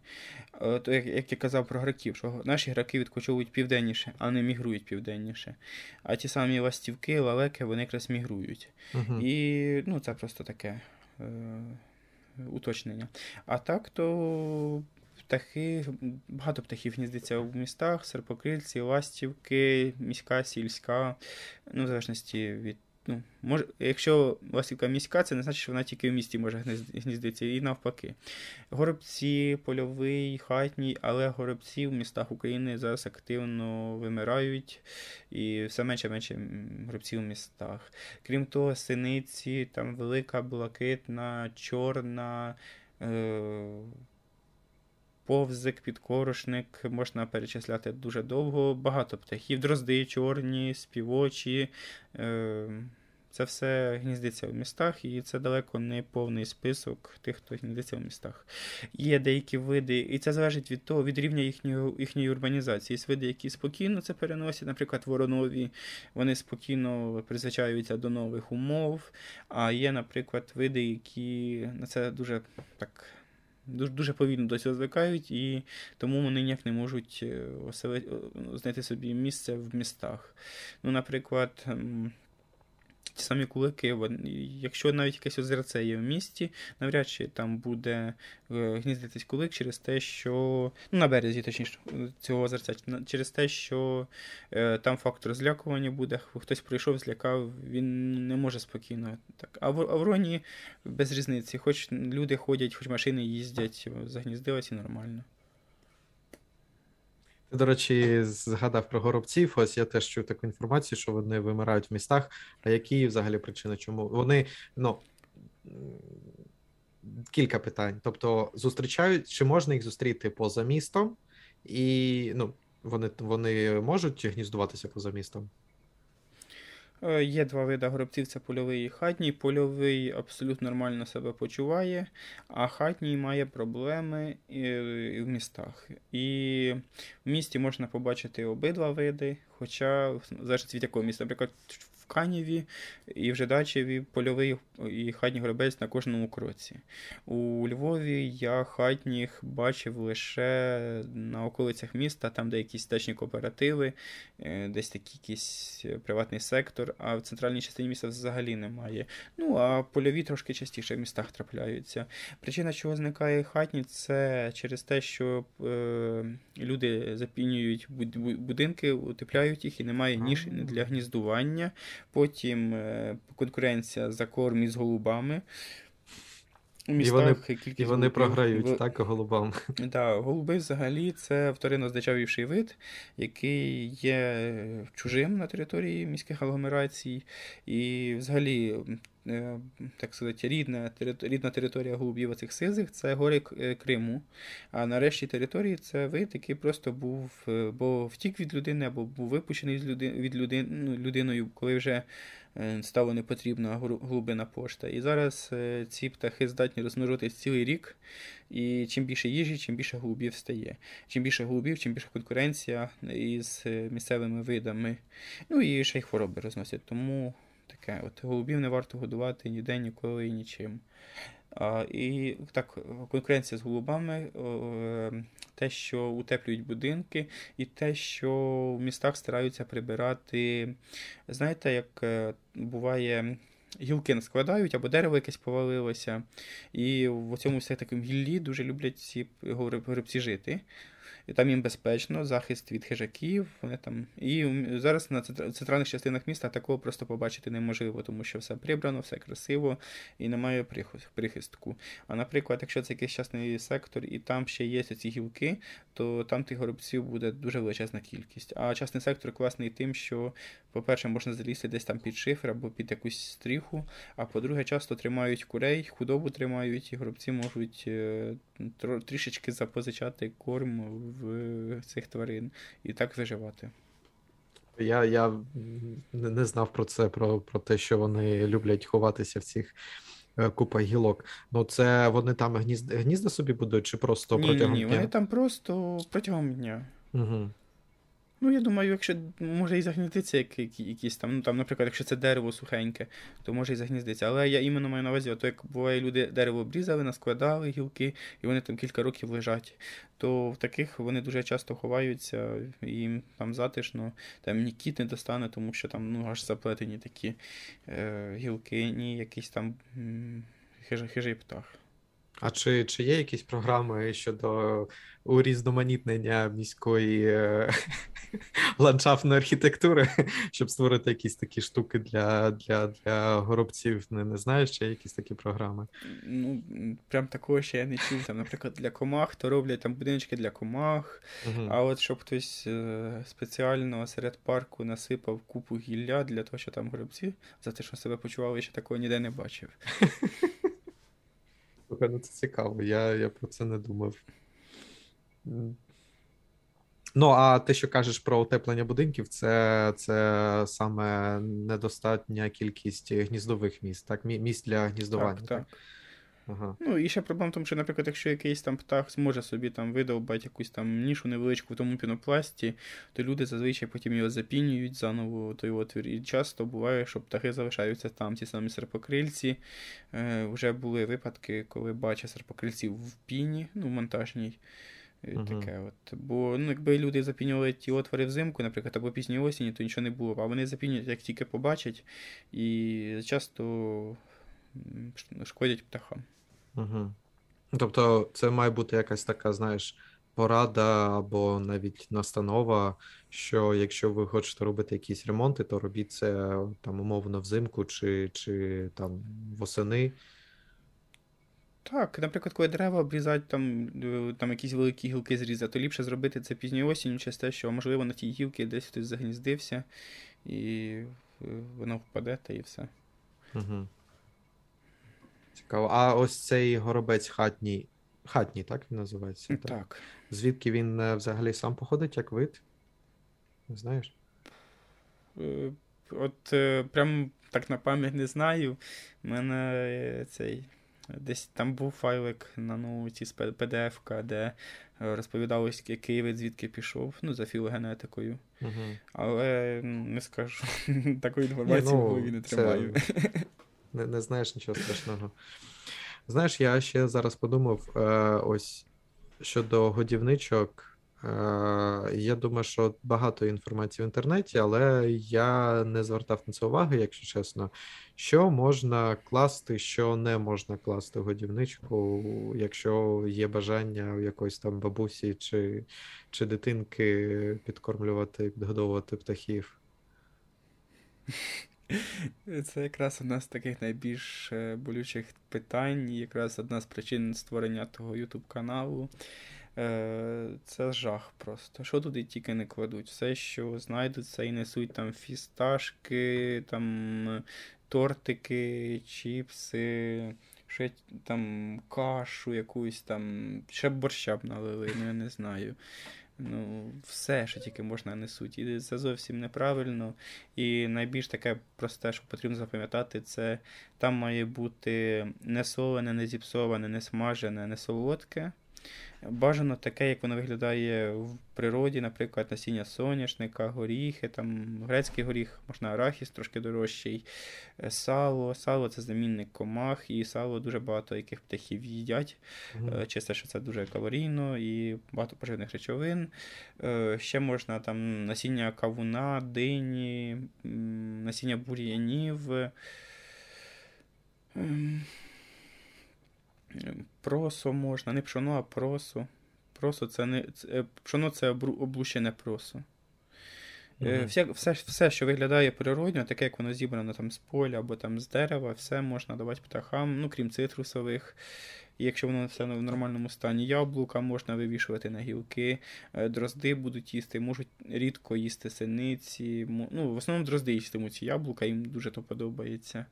То, як, як я казав про граків, що наші граки відкочовують південніше, а не мігрують південніше. А ті самі ластівки, лалеки, вони якраз мігрують. Угу. І ну, це просто таке е, уточнення. А так, то птахи, багато птахів гніздиться в містах, серпокрильці, ластівки, міська, сільська, ну, в залежності від. Ну, може, якщо ластівка міська, це не значить, що вона тільки в місті може гніздитися, і навпаки. Горобці, польовий, хатній, але горобці в містах України зараз активно вимирають, і все менше менше горобців в містах. Крім того, синиці, там велика, блакитна, чорна, е- повзик, підкорошник, можна перечисляти дуже довго. Багато птахів, дрозди чорні, співочі, е- це все гніздиться в містах, і це далеко не повний список тих, хто гніздиться в містах. Є деякі види, і це залежить від того, від рівня їхньої, їхньої урбанізації. Є види, які спокійно це переносять, наприклад, воронові, вони спокійно призвичаються до нових умов. А є, наприклад, види, які на це дуже так. Дуже дуже повільно до цього звикають, і тому вони ніяк не можуть е, оселити, знайти собі місце в містах. Ну, наприклад, ті самі кулики, якщо навіть якесь озерце є в місті, навряд чи там буде е, гніздитись кулик через те, що. Ну, на березі, точніше, цього озерця, через те, що е, там фактор злякування буде, хтось прийшов, злякав, він не може спокійно. Так. А в Авроні без різниці, хоч люди ходять, хоч машини їздять, загніздилось і нормально. Ти, до речі, згадав про горобців. Ось я теж чув таку інформацію, що вони вимирають в містах. А які взагалі причини? Чому вони ну кілька питань. Тобто, зустрічають, чи можна їх зустріти поза містом, і ну вони вони можуть гніздуватися поза містом? Е, є два види горобців: це польовий і хатній. Польовий абсолютно нормально себе почуває, а хатній має проблеми в містах. І в місті можна побачити обидва види, хоча залежить від якого міста. Наприклад, в Канєві і в Жидачеві польовий і хатній горобець на кожному кроці. У Львові я хатніх бачив лише на околицях міста, там, де якісь дачні кооперативи, е, десь такий якийсь приватний сектор, а в центральній частині міста взагалі немає. Ну, а польові трошки частіше в містах трапляються. Причина, чого зникає хатні, це через те, що е, люди запінюють будинки, утепляють їх і немає ніж для гніздування потім е, конкуренція за корм із голубами. У містах і вони, і вони програють, в... так, голубам. Так, голуби взагалі це вторинно здичавівший вид, який є чужим на території міських агломерацій. І взагалі Е, так сказати, рідна рідна територія голубів оцих сизих це гори е, Криму. А нарешті території це вид, який просто був, е, бо втік від людини, або був випущений від людини, ну, людиною, коли вже стало непотрібна голубина пошта. І зараз ці птахи здатні розмножитись цілий рік. І чим більше їжі, чим більше голубів стає. Чим більше голубів, чим більше конкуренція із місцевими видами. Ну і ще й хвороби розносять. Тому таке. От Голубів не варто годувати ніде, ніколи і нічим. А, І так, конкуренція з голубами, е, те, що утеплюють будинки, і те, що в містах стараються прибирати. Знаєте, як е, буває. Гілки складають або дерево якесь повалилося. І в цьому все такому гіллі дуже люблять ці грибці жити і там їм безпечно, захист від хижаків. Вони там. І зараз на центральних частинах міста такого просто побачити неможливо, тому що все прибрано, все красиво і немає прихистку. А наприклад, якщо це якийсь частний сектор і там ще є ці гілки, то там тих горобців буде дуже величезна кількість. А частний сектор класний тим, що, по-перше, можна залізти десь там під шифр або під якусь стріху, а по-друге, часто тримають курей, худобу тримають, і горобці можуть е, трішечки запозичати корм в цих тварин і так виживати. Я я не знав про це, про про те, що вони люблять ховатися в цих е, купах гілок. Ну, це вони там гнізда, гнізда собі будуть, чи просто протягом ні, ні, дня? Вони там просто протягом дня. Угу. Ну, я думаю, якщо може і загніздиться як, якісь там, ну там, наприклад, якщо це дерево сухеньке, то може і загніздиться. Але я іменно маю на увазі, ото як буває, люди дерево обрізали, наскладали гілки, і вони там кілька років лежать. То в таких вони дуже часто ховаються, їм там затишно, там ні кіт не достане, тому що там ну, аж заплетені такі е, гілки, ні якийсь там хижий птах. А чи чи є якісь програми щодо урізноманітнення міської е, ландшафтної архітектури, щоб створити якісь такі штуки для для, для горобців? Не не знаєш, чи є якісь такі програми? Ну, прям такого ще я не чув. Там, Наприклад, для комах, то роблять там будиночки для комах, угу. а от щоб хтось е, спеціально серед парку насипав купу гілля для того, що там горобці за те, що себе почували, ще такого ніде не бачив. Слухай, ну це цікаво, я я про це не думав. Ну, а те, що кажеш про утеплення будинків, це це саме недостатня кількість гніздових місць, так? Місць для гніздування. Так, так. Ага. Ну і ще проблема в тому, що, наприклад, якщо якийсь там птах зможе собі там видовбати якусь там нішу невеличку в тому пінопласті, то люди зазвичай потім його запінюють заново той отвір. І часто буває, що птахи залишаються там, ті самі серпокрильці. Е, Вже були випадки, коли бачать серпокрильців в піні, ну, в монтажній. Uh-huh. Таке от. Бо ну, якби люди запінювали ті отвори взимку, наприклад, або пізній осінні, то нічого не було. А вони запінюють, як тільки побачать, і часто шкодять птахам. Угу. Тобто, це має бути якась така, знаєш, порада або навіть настанова, що якщо ви хочете робити якісь ремонти, то робіть це там умовно взимку чи, чи там восени. Так, наприклад, коли дерева обрізати, там е, там якісь великі гілки зрізати, то ліпше зробити це пізньою осінню, через те, що, можливо, на тій гілці десь хтось загніздився, і е, воно впаде та і все. Угу. Цікаво. А ось цей горобець хатній. Хатній, так він називається? Так. так. Звідки він е, взагалі сам походить, як вид? Не знаєш? Е, от е, прям так на пам'ять не знаю. У мене цей. Десь там був файлик на ноуті з PDF, де розповідалось, який вид звідки пішов, ну, за філогенетикою. Угу. Але не скажу, такої інформації в голові не тримаю. Не не знаєш нічого страшного. Знаєш, я ще зараз подумав: е, ось щодо годівничок. Е, я думаю, що багато інформації в інтернеті, але я не звертав на це уваги, якщо чесно. Що можна класти, що не можна класти годівничку, якщо є бажання у якоїсь там бабусі чи, чи дитинки підкормлювати, підгодовувати птахів. Це якраз одна з таких найбільш е, болючих питань, якраз одна з причин створення того YouTube каналу. Е, це жах просто. Що туди тільки не кладуть? Все, що знайдуть, це і несуть там фісташки, там тортики, чіпси, ще там кашу якусь там, ще борща б налили, ну я не знаю. Ну, все, що тільки можна несуть. І це зовсім неправильно. І найбільш таке просте, що потрібно запам'ятати, це там має бути не солене, не зіпсоване, не смажене, не солодке. Бажано таке, як воно виглядає в природі, наприклад, насіння соняшника, горіхи, там грецький горіх, можна арахіс трошки дорожчий, е, сало. Сало це замінник комах, і сало дуже багато яких птахів їдять. Mm. Чисто, що це дуже калорійно і багато поживних речовин. Е, ще можна там насіння кавуна, дині, насіння бур'янів. Просо можна, не пшоно, а просо. Просо це не це, пшоно це облущене просо. Mm-hmm. Все, все, все, що виглядає природньо, таке, як воно зібрано там з поля або там з дерева, все можна давати птахам, ну крім цитрусових. І якщо воно все в нормальному стані, яблука можна вивішувати на гілки, е, дрозди будуть їсти, можуть рідко їсти синиці. Ну, В основному дрозди їстимуть ці яблука, їм дуже то подобається.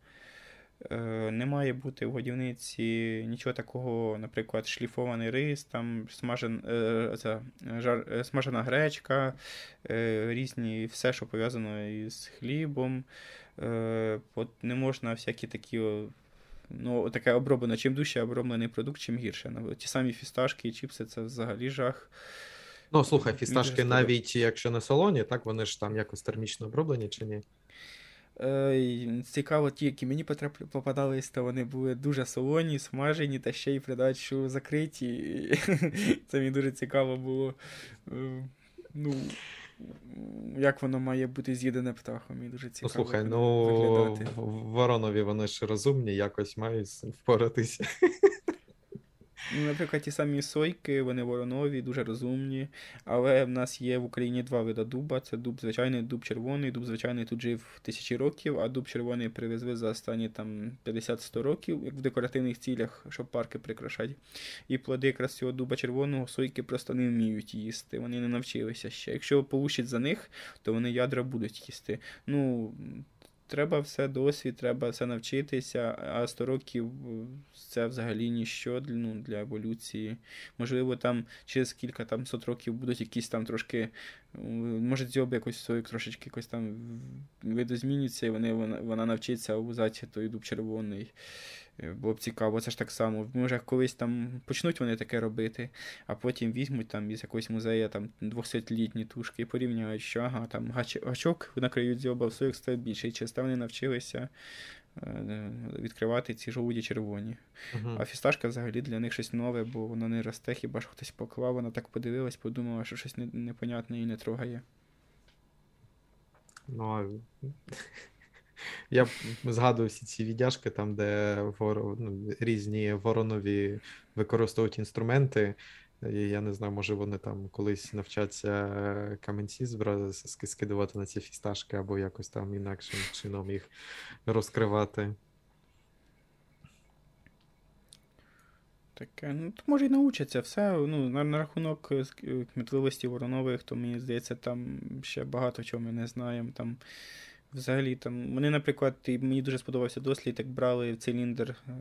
Е, не має бути в годівниці нічого такого, наприклад, шліфований рис, там смажен, е, це, жар, е, смажена гречка, різні, все, що пов'язано із хлібом. От Не можна всякі такі. Ну, таке оброблено. Чим дужче оброблений продукт, чим гірше. Ну, ті самі фісташки і чіпси це взагалі жах. Ну, слухай, фісташки, навіть якщо не солоні, так вони ж там якось термічно оброблені чи ні? Е, цікаво, ті, які мені попадались, то вони були дуже солоні, смажені та ще й придачу закриті. Це мені дуже цікаво було. Е, ну, Як воно має бути з'їдене птахом, мені дуже цікаво. Ну, слухай, ну воронові вони ж розумні, якось мають впоратися. Ну, Наприклад, ті самі сойки, вони воронові, дуже розумні. Але в нас є в Україні два види дуба: це дуб звичайний, дуб червоний. Дуб звичайний тут жив тисячі років, а дуб червоний привезли за останні там 50-100 років, як в декоративних цілях, щоб парки прикрашати. І плоди якраз цього дуба червоного сойки просто не вміють їсти. Вони не навчилися ще. Якщо получить за них, то вони ядра будуть їсти. Ну, треба все досвід, треба все навчитися, а 100 років це взагалі ніщо ну, для еволюції. Можливо, там через кілька там сот років будуть якісь там трошки, може, дзьоби якось трошечки якось там видозмінються, і вони, вона, вона навчиться обузати той дуб червоний. Е, було б цікаво, це ж так само. Може, колись там почнуть вони таке робити, а потім візьмуть там із якогось музею там 200-літні тушки і порівняють, що ага, там гачок накриють дзьоба, в своїх стає більше. І часто вони навчилися відкривати ці жолуді червоні. Uh-huh. А фісташка взагалі для них щось нове, бо воно не росте, хіба ж хтось поклав, вона так подивилась, подумала, що щось непонятне і не трогає. Ну, я згадую всі ці віддяжки, там, де вор... ну, різні воронові використовують інструменти. Я не знаю, може вони там колись навчаться каменці збра... скидувати на ці фісташки, або якось там інакшим чином їх розкривати. Таке, ну то може і научаться все. Ну, на, на рахунок кмітливості воронових, то мені здається, там ще багато чого ми не знаємо. Там Взагалі там вони, наприклад, мені дуже сподобався дослід, як брали в циліндр, е,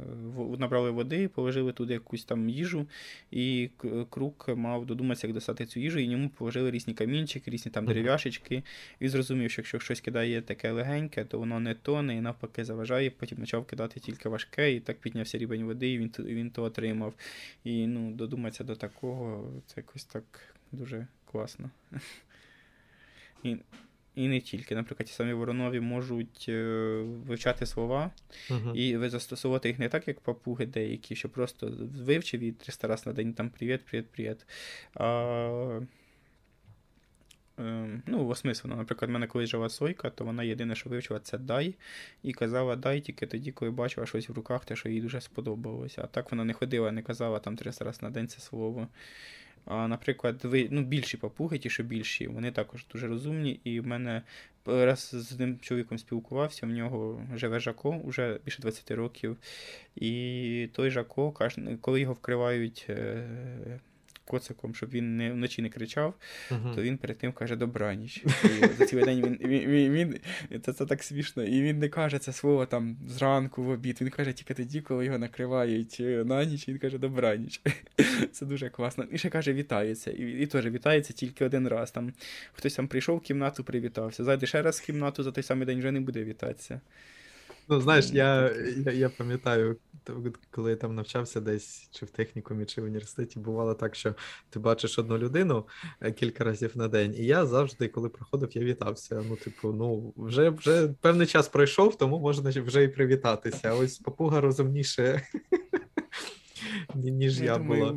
набрали води, положили туди якусь там їжу, і крук мав додуматися, як достати цю їжу, і йому положили різні камінчики, різні там дерев'яшечки. І зрозумів, що якщо щось кидає таке легеньке, то воно не тоне і навпаки заважає. Потім почав кидати тільки важке, і так піднявся рівень води, і він він то отримав. І ну, додуматися до такого, це якось так дуже класно. І і не тільки. Наприклад, ті самі воронові можуть е, вивчати слова uh-huh. і застосовувати їх не так, як папуги деякі, що просто вивчив і 300 разів на день там привіт, привіт, привіт. А, е, Ну, вона, наприклад, в мене колись жила сойка, то вона єдине, що вивчила, це дай. І казала дай тільки тоді, коли бачила щось в руках, те, що їй дуже сподобалося. А так вона не ходила, не казала там 300 разів на день це слово. Наприклад, ви, ну, більші папуги, ті, що більші, вони також дуже розумні. І в мене раз з одним чоловіком спілкувався, в нього живе Жако вже більше 20 років. І той Жако, коли його вкривають е, коциком, щоб він не вночі не кричав, uh-huh. то він перед тим каже добраніч. І за цілий день він, він, він, він це, це так смішно. І він не каже це слово там зранку в обід. Він каже тільки тоді, коли його накривають е, на ніч, він каже добраніч. Це дуже класно. І ще каже, вітається. І і теж вітається тільки один раз. Там Хтось там прийшов в кімнату, привітався. Зайде ще раз в кімнату за той самий день вже не буде вітатися. Ну, знаєш, я я, я пам'ятаю, коли я там навчався десь чи в технікумі, чи в університеті, бувало так, що ти бачиш одну людину е, кілька разів на день, і я завжди, коли приходив, я вітався. Ну, типу, ну, вже вже певний час пройшов, тому можна вже і привітатися. А ось папуга розумніше, ніж я була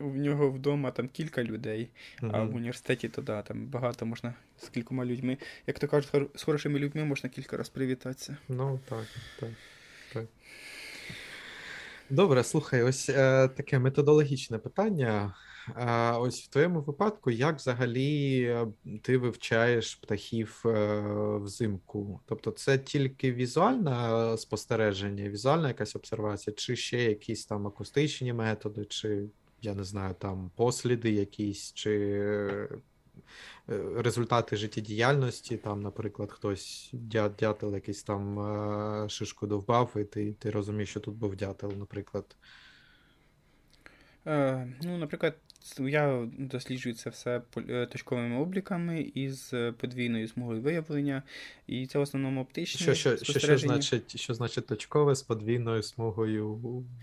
в нього вдома там кілька людей, uh-huh. а в університеті то да, там багато можна з кількома людьми. Як то кажуть, з хорошими людьми можна кілька разів привітатися. Ну так, так. так. Добре, слухай, ось е, таке методологічне питання. Е, ось в твоєму випадку, як взагалі е, ти вивчаєш птахів е, взимку? Тобто, це тільки візуальне спостереження, візуальна якась обсервація, чи ще якісь там акустичні методи, чи я не знаю, там посліди якісь чи е, результати життєдіяльності, там, наприклад, хтось дятел якийсь там е, шишку довбав, і ти ти розумієш, що тут був дятел, наприклад. Е, Ну, наприклад, я досліджую це все е, точковими обліками із е, подвійною смугою виявлення, і це в основному оптичні що, що, що, що, значить що значить точкове з подвійною смугою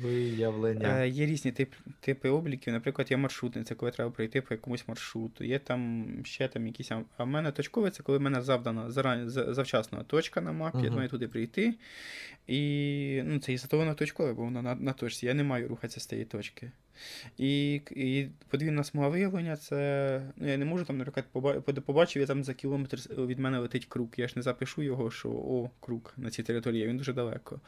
виявлення? Е, Є різні тип, типи обліків. Наприклад, є маршрутний, це коли треба пройти по якомусь маршруту. Є там ще там якісь. А в мене точкове це коли в мене завдана заран... завчасно точка на мапі, uh-huh. я маю туди прийти. І ну, це і затовано точкове, бо воно на, на точці. Я не маю рухатися з тієї точки. І і подвійна смуга виявлення, це. Ну, я не можу там, наприклад, побачив, я там за кілометр від мене летить круг. Я ж не запишу його, що о, круг на цій території, він дуже далеко.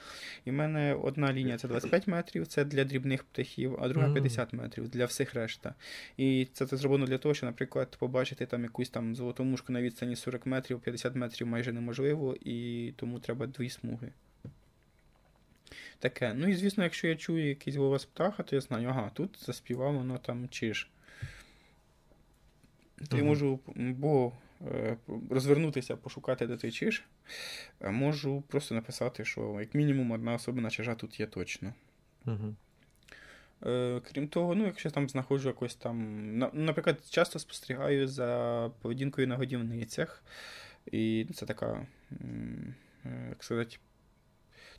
І в мене одна лінія це 25 метрів, це для дрібних птахів, а друга 50 метрів для всіх решта. І це це зроблено для того, що, наприклад, побачити там якусь там золоту мушку на відстані 40 метрів, 50 метрів майже неможливо, і тому треба дві смуги. Таке. Ну і звісно, якщо я чую якийсь голос птаха, то я знаю, ага, тут заспівав воно там чиж. То я можу, бо е, розвернутися, пошукати, де той чиж, можу просто написати, що як мінімум одна особина чижа тут є точно. Угу. Е, Крім того, ну, якщо там знаходжу якось там. Наприклад, часто спостерігаю за поведінкою на годівницях. І це така, е, як сказати,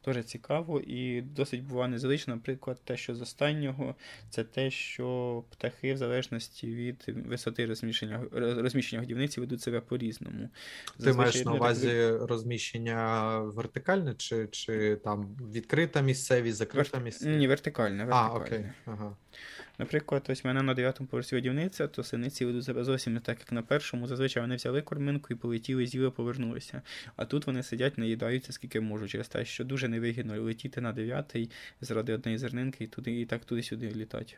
теж цікаво і досить буває незвично. Наприклад, те, що з останнього, це те, що птахи, в залежності від висоти розміщення, розміщення годівниці, ведуть себе по-різному. Ти маєш на увазі розміщення вертикальне, чи, чи там відкрита місцевість, закрита Верти- місцевість? Ні, вертикальне, А, окей. Ага. Наприклад, ось в мене на дев'ятому поверсі годівниця, то синиці ведуть себе зовсім не так, як на першому. Зазвичай вони взяли корминку і полетіли, з'їли, повернулися. А тут вони сидять, наїдаються скільки можуть, через те, що дуже невигідно летіти на дев'ятий заради однієї зернинки і туди, і так туди-сюди літати.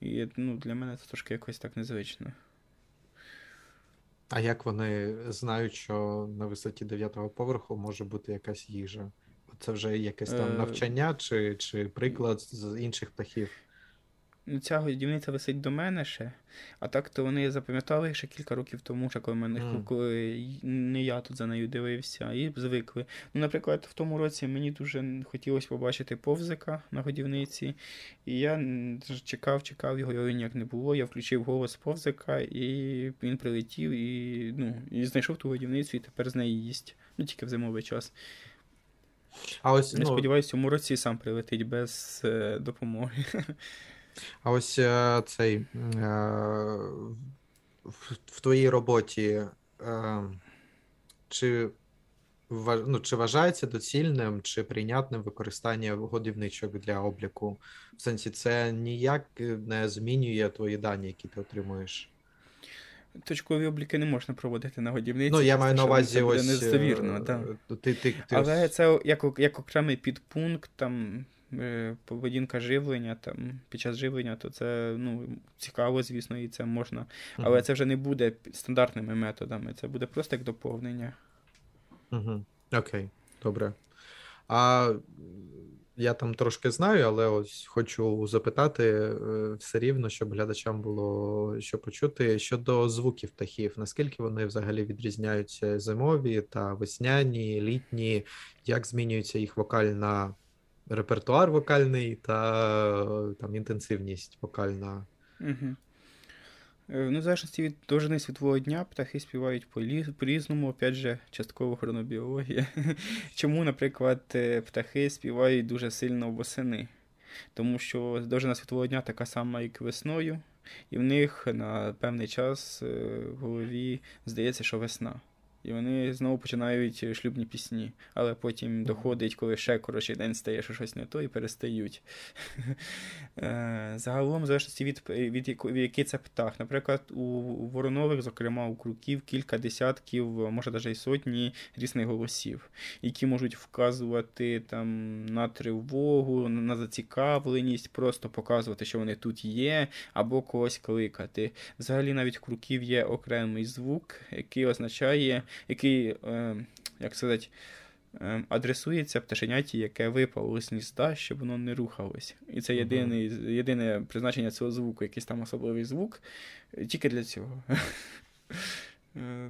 І ну, для мене це трошки якось так незвично. А як вони знають, що на висоті дев'ятого поверху може бути якась їжа? Це вже якесь там Е, навчання чи, чи приклад з інших птахів? Ну, ця годівниця висить до мене ще, а так то вони запам'ятали ще кілька років тому, ще коли мене коли не я тут за нею дивився, і звикли. Ну, наприклад, в тому році мені дуже хотілося побачити повзика на годівниці, і я чекав, чекав, його його ніяк не було. Я включив голос повзика, і він прилетів і, ну, і знайшов ту годівницю, і тепер з неї їсть. Ну, тільки в зимовий час. А ось, Не ну, сподіваюся, в цьому році сам прилетить без е, допомоги. а ось е, цей е, в, в твоїй роботі е, чи, ну, чи вважається доцільним чи прийнятним використання годівничок для обліку? В сенсі, це ніяк не змінює твої дані, які ти отримуєш. Точкові обліки не можна проводити на годівниці. Ну, я маю на увазі ось. недостовірно, е. Ти, ти, ти, Але це як, як окремий підпункт, там поведінка живлення, там під час живлення, то це ну, цікаво, звісно, і це можна. Але Мгм. це вже не буде стандартними методами, це буде просто як доповнення. Угу. Окей, добре. А я там трошки знаю, але ось хочу запитати е, все рівно, щоб глядачам було що почути щодо звуків птахів. Наскільки вони взагалі відрізняються зимові та весняні, літні, як змінюється їх вокальна репертуар вокальний та е, там інтенсивність вокальна? Угу. В залежності від довжини світового дня птахи співають по-різному, опять же, частково хронобіологія. Чому, наприклад, е, птахи співають дуже сильно восени? Тому що довжина світового дня така сама, як весною, і в них на певний час в голові здається, що весна. І вони знову починають шлюбні пісні, але потім доходить, коли ще коротший день стає, що щось не то, і перестають. Е, Загалом, в залежності від, від, яко- від який це птах. Наприклад, у воронових, зокрема у круків, кілька десятків, може навіть і сотні різних голосів, які можуть вказувати там на тривогу, на зацікавленість, просто показувати, що вони тут є, або когось кликати. Взагалі, навіть в круків є окремий звук, який означає, який, е, як сказати, е, адресується пташеняті, яке випало з гнізда, щоб воно не рухалось. І це єдиний, єдине призначення цього звуку, якийсь там особливий звук, е, тільки для цього.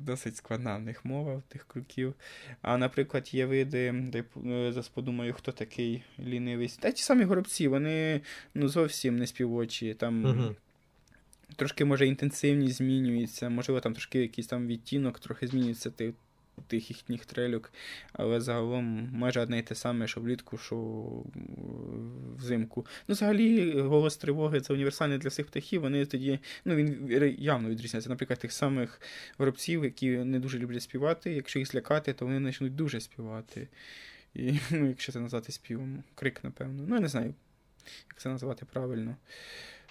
Досить складна в них мова, в тих круків. А, наприклад, є види, де зараз подумаю, хто такий лінивий. Та ті самі горобці, вони ну, зовсім не співочі. Там. Трошки, може, інтенсивність змінюється, можливо, там трошки якийсь там відтінок, трохи змінюється тих, тих їхніх трельок, але загалом майже одне і те саме, що влітку, що взимку. Ну, взагалі, голос тривоги це універсальний для всіх птахів. Вони тоді, ну він явно відрізняється. Наприклад, тих самих горобців, які не дуже люблять співати. Якщо їх злякати, то вони почнуть дуже співати. І, ну, якщо це назвати співом, крик, напевно. Ну, я не знаю, як це назвати правильно.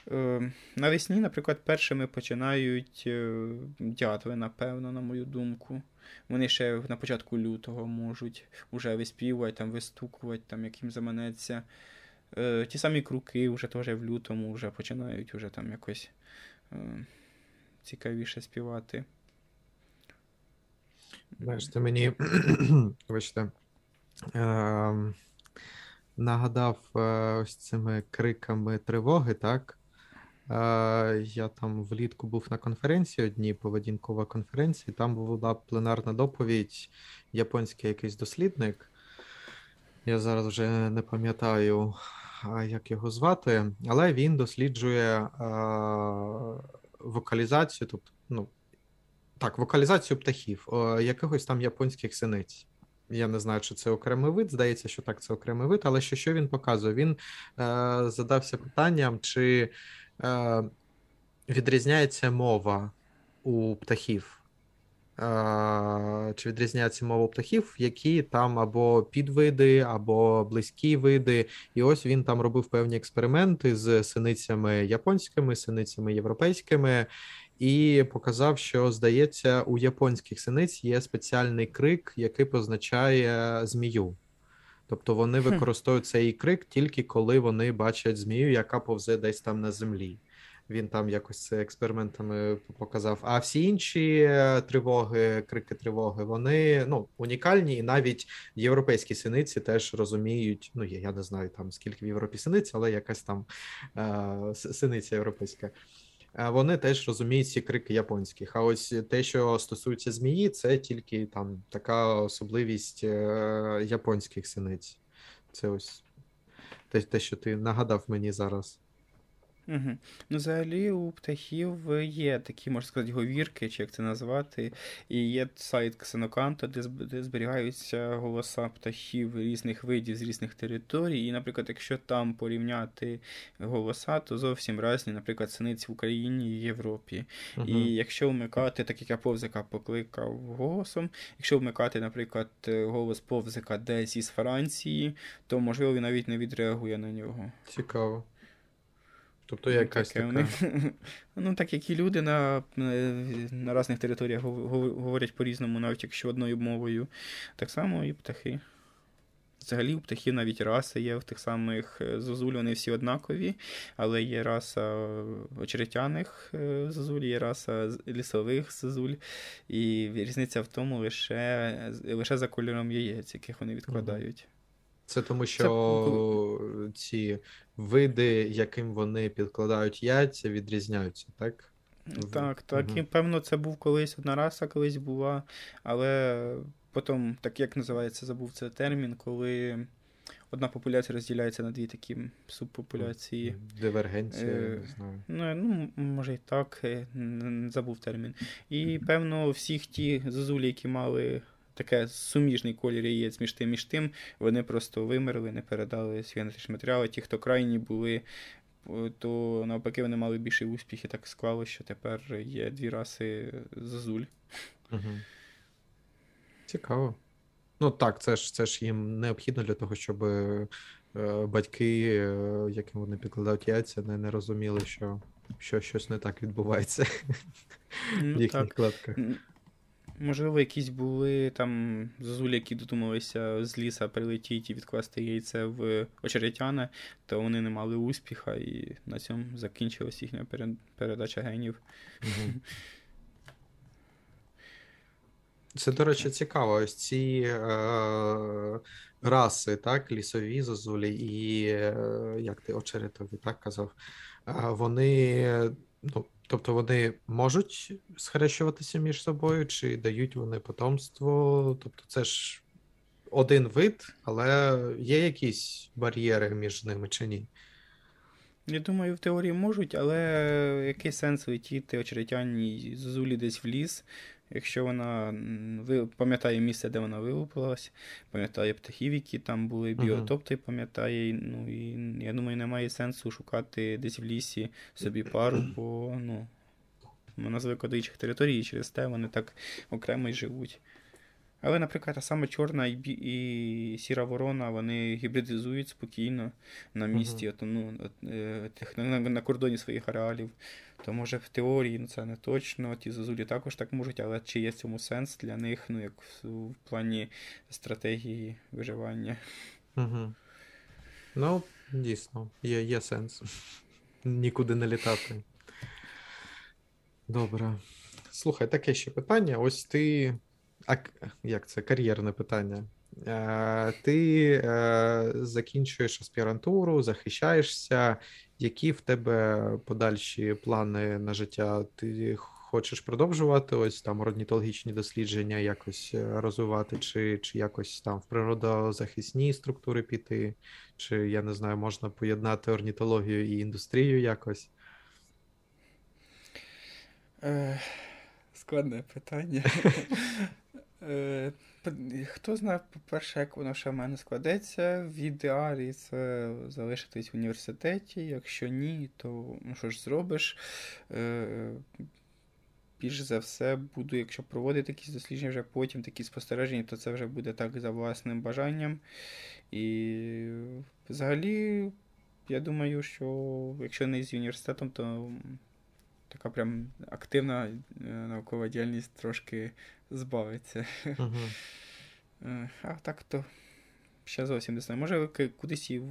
Е, Навесні, наприклад, першими починають е, дятли, напевно, на мою думку. Вони ще на початку лютого можуть уже виспівувати, там, вистукувати, там, як їм заманеться. Е, Ті самі круки вже теж в лютому вже починають уже там якось цікавіше співати. Ти мені ем, нагадав ось цими криками тривоги, так? Я там влітку був на конференції одній, поведінкова конференції. Там була пленарна доповідь, японський якийсь дослідник. Я зараз вже не пам'ятаю, як його звати, але він досліджує вокалізацію, тобто, ну, так, вокалізацію птахів, якихось там японських синиць. Я не знаю, чи це окремий вид. Здається, що так, це окремий вид, але що що він показує? Він е, задався питанням, чи е, відрізняється мова у птахів. Е, чи відрізняється мова у птахів, які там або підвиди, або близькі види. І ось він там робив певні експерименти з синицями японськими, синицями європейськими і показав, що здається, у японських синиць є спеціальний крик, який позначає змію. Тобто вони використовують цей крик тільки коли вони бачать змію, яка повзе десь там на землі. Він там якось це експериментами показав. А всі інші е, тривоги, крики тривоги, вони ну унікальні, і навіть європейські синиці теж розуміють. Ну я не знаю там скільки в Європі синиць, але якась там е- синиця європейська вони теж розуміють ці крики японських. А ось те, що стосується змії, це тільки там така особливість е, японських синиць. Це ось те, що ти нагадав мені зараз. Угу. Ну, взагалі, у птахів є такі, можна сказати, говірки, чи як це назвати. І є сайт Ксеноканта, де зберігаються голоса птахів різних видів з різних територій. І, наприклад, якщо там порівняти голоса, то зовсім різні, наприклад, синиці в Україні і Європі. Угу. І якщо вмикати, так як я повзика покликав голосом, якщо вмикати, наприклад, голос повзика десь із Франції, то можливо він навіть не відреагує на нього. Цікаво. Тобто ну, якась така... них, Ну, так як і люди на на різних територіях говорять по-різному, навіть якщо одною мовою. Так само і птахи. Взагалі, у птахів навіть раси є в тих самих е, зозуль, вони всі однакові, але є раса очеретяних е, зозуль, є раса лісових зозуль, і різниця в тому лише лише за кольором яєць, яких вони відкладають. Це тому, що Це... ці види, яким вони підкладають яйця, відрізняються, так? Так, так. Угу. І певно, це був колись одна раса, колись була, але потім, так як називається, забув цей термін, коли одна популяція розділяється на дві такі субпопуляції. Дивергенція, е, не знаю. Ну, ну, може і так, е, забув термін. І певно, всіх ті зозулі, які мали таке суміжний колір яєць між тим між тим, вони просто вимерли, не передали свій генетичний матеріал. Ті, хто крайні були, то навпаки вони мали більший успіх і так склало, що тепер є дві раси зазуль. Угу. Цікаво. Ну так, це ж це ж їм необхідно для того, щоб е, батьки, е, яким вони підкладають яйця, не, не розуміли, що що щось не так відбувається ну, в їхніх кладках. Можливо, якісь були там зозулі, які додумалися з ліса прилетіти і відкласти яйце в очеретяне, то вони не мали успіха, і на цьому закінчилась їхня передача генів. Це, до речі, цікаво. Ось ці е, раси, так, лісові зозулі і е, як ти очеретові, так казав, е, вони ну, Тобто вони можуть схрещуватися між собою, чи дають вони потомство? Тобто, це ж один вид, але є якісь бар'єри між ними чи ні? Я думаю, в теорії можуть, але який сенс летіти очеретяній зозулі десь в ліс, Якщо вона пам'ятає місце, де вона вилупилась, пам'ятає птахів, які там були, біотопти пам'ятає. Ну і я думаю, немає сенсу шукати десь в лісі собі пару, бо ну, вона звикла до інших територій, і через те вони так окремо й живуть. Але, наприклад, та сама чорна і і сіра ворона, вони гібридизують спокійно на місці, uh-huh. ну, на, на кордоні своїх ареалів. То може в теорії ну, це не точно, ті зозулі також так можуть, але чи є в цьому сенс для них, ну, як в, в плані стратегії виживання? Угу. Ну, дійсно, є, є сенс. Нікуди не літати. Добре. Слухай, таке ще питання. Ось ти. А як це кар'єрне питання? Е, ти е, закінчуєш аспірантуру, захищаєшся. Які в тебе подальші плани на життя? Ти хочеш продовжувати ось там орнітологічні дослідження, якось е, розвивати, чи, чи якось там в природозахисні структури піти, чи я не знаю, можна поєднати орнітологію і індустрію якось? Складне питання. Е, Хто знає, по-перше, як воно ще в мене складеться. В ідеалі це залишитись в університеті. Якщо ні, то ну що ж зробиш? Е, Більш за все, буду, якщо проводити якісь дослідження, вже потім такі спостереження, то це вже буде так за власним бажанням. І взагалі, я думаю, що якщо не з університетом, то така прям активна е, наукова діяльність трошки збавиться. Угу. А так то ще зовсім не знаю. Може, кудись і в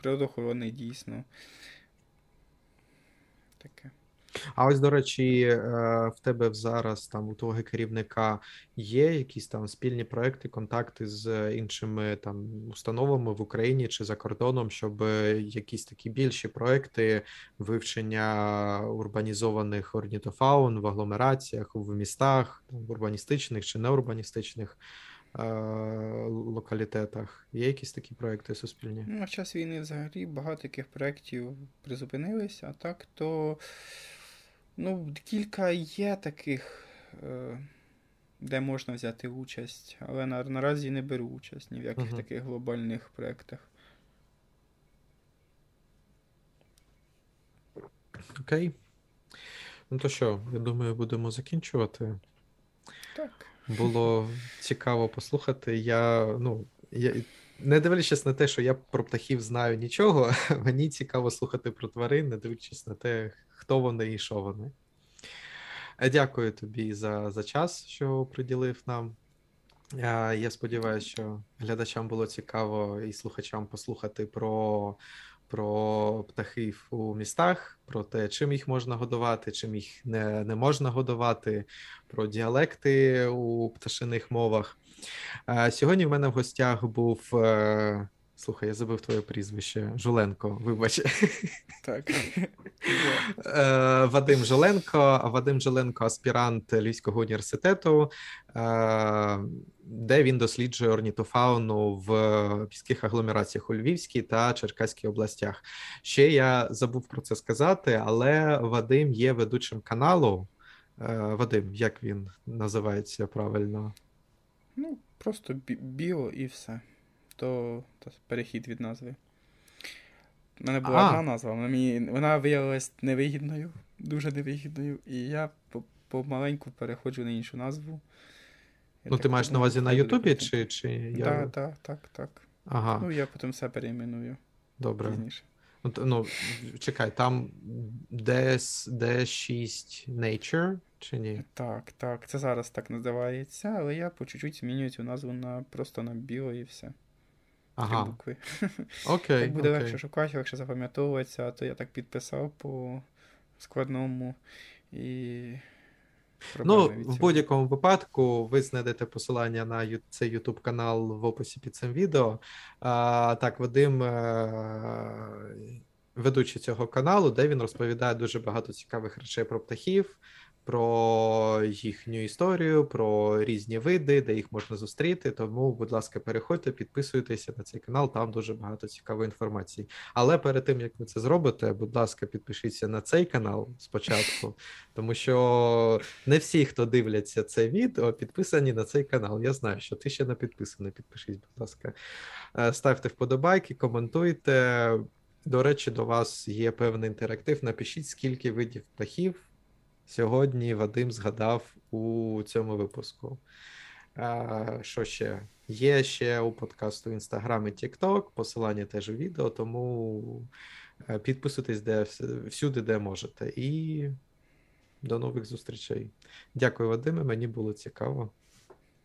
природоохоронний дійсно. Таке. А ось, до речі, е, в тебе зараз там у твого керівника є якісь там спільні проекти, контакти з іншими там установами в Україні чи за кордоном, щоб якісь такі більші проекти вивчення урбанізованих орнітофаун в агломераціях, в містах, в урбаністичних чи неурбаністичних е, локалітетах. Є якісь такі проекти суспільні? Ну, в час війни взагалі багато таких проєктів призупинилися, а так то. Ну, кілька є таких, е, де можна взяти участь, але на, наразі не беру участь ні в яких uh-huh. таких глобальних проєктах. Окей. Ну то що, я думаю, будемо закінчувати. Так. Було цікаво послухати. Я, ну, я, не дивлячись на те, що я про птахів знаю нічого, мені цікаво слухати про тварин, не дивлячись на те, хто вони і що вони. Е, дякую тобі за, за час, що приділив нам. Я сподіваюся, що глядачам було цікаво і слухачам послухати про про птахів у містах, про те, чим їх можна годувати, чим їх не не можна годувати, про діалекти у пташиних мовах. Сьогодні в мене в гостях був е, Слухай, я забив твоє прізвище. Жуленко, вибач. Так. Е, Вадим Жоленко, Вадим Жоленко, аспірант Львівського університету, е, де він досліджує орнітофауну в міських агломераціях у Львівській та Черкаській областях. Ще я забув про це сказати, але Вадим є ведучим каналу. Е, Вадим, як він називається правильно? Ну, просто біо і все то, то перехід від назви. У мене була а. одна назва, вона мені вона виявилась невигідною, дуже невигідною, і я помаленьку переходжу на іншу назву. Я ну, ти маєш на увазі на Ютубі, чи. чи я... Так, так, так, так. Ага. Ну, я потім все перейменую. Добре. Пізніше. Ну, ну, чекай, там DS, DS6 Nature чи ні? Так, так. Це зараз так називається, але я по чуть-чуть змінюю цю назву на просто на біо і все ага. букви. Окей, Так буде окей. легше шукати, легше запам'ятовуватися, а то я так підписав по складному і. Ну, в будь-якому випадку ви знайдете посилання на цей YouTube канал в описі під цим відео. А, Так, Вадим, е, ведучий цього каналу, де він розповідає дуже багато цікавих речей про птахів про їхню історію, про різні види, де їх можна зустріти. Тому, будь ласка, переходьте, підписуйтеся на цей канал, там дуже багато цікавої інформації. Але перед тим як ви це зробите, будь ласка, підпишіться на цей канал спочатку, тому що не всі, хто дивляться це відео, підписані на цей канал. Я знаю, що ти ще не підписаний. Підпишіть, будь ласка, е, ставте вподобайки, коментуйте. До речі, до вас є певний інтерактив. Напишіть, скільки видів птахів сьогодні Вадим згадав у цьому випуску. А, Що ще? Є ще у подкасту Інстаграм і Тікток, посилання теж у відео, тому е, підписуйтесь де, всюди, де можете. І до нових зустрічей. Дякую, Вадиме, мені було цікаво.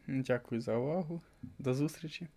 Дякую за увагу. До зустрічі.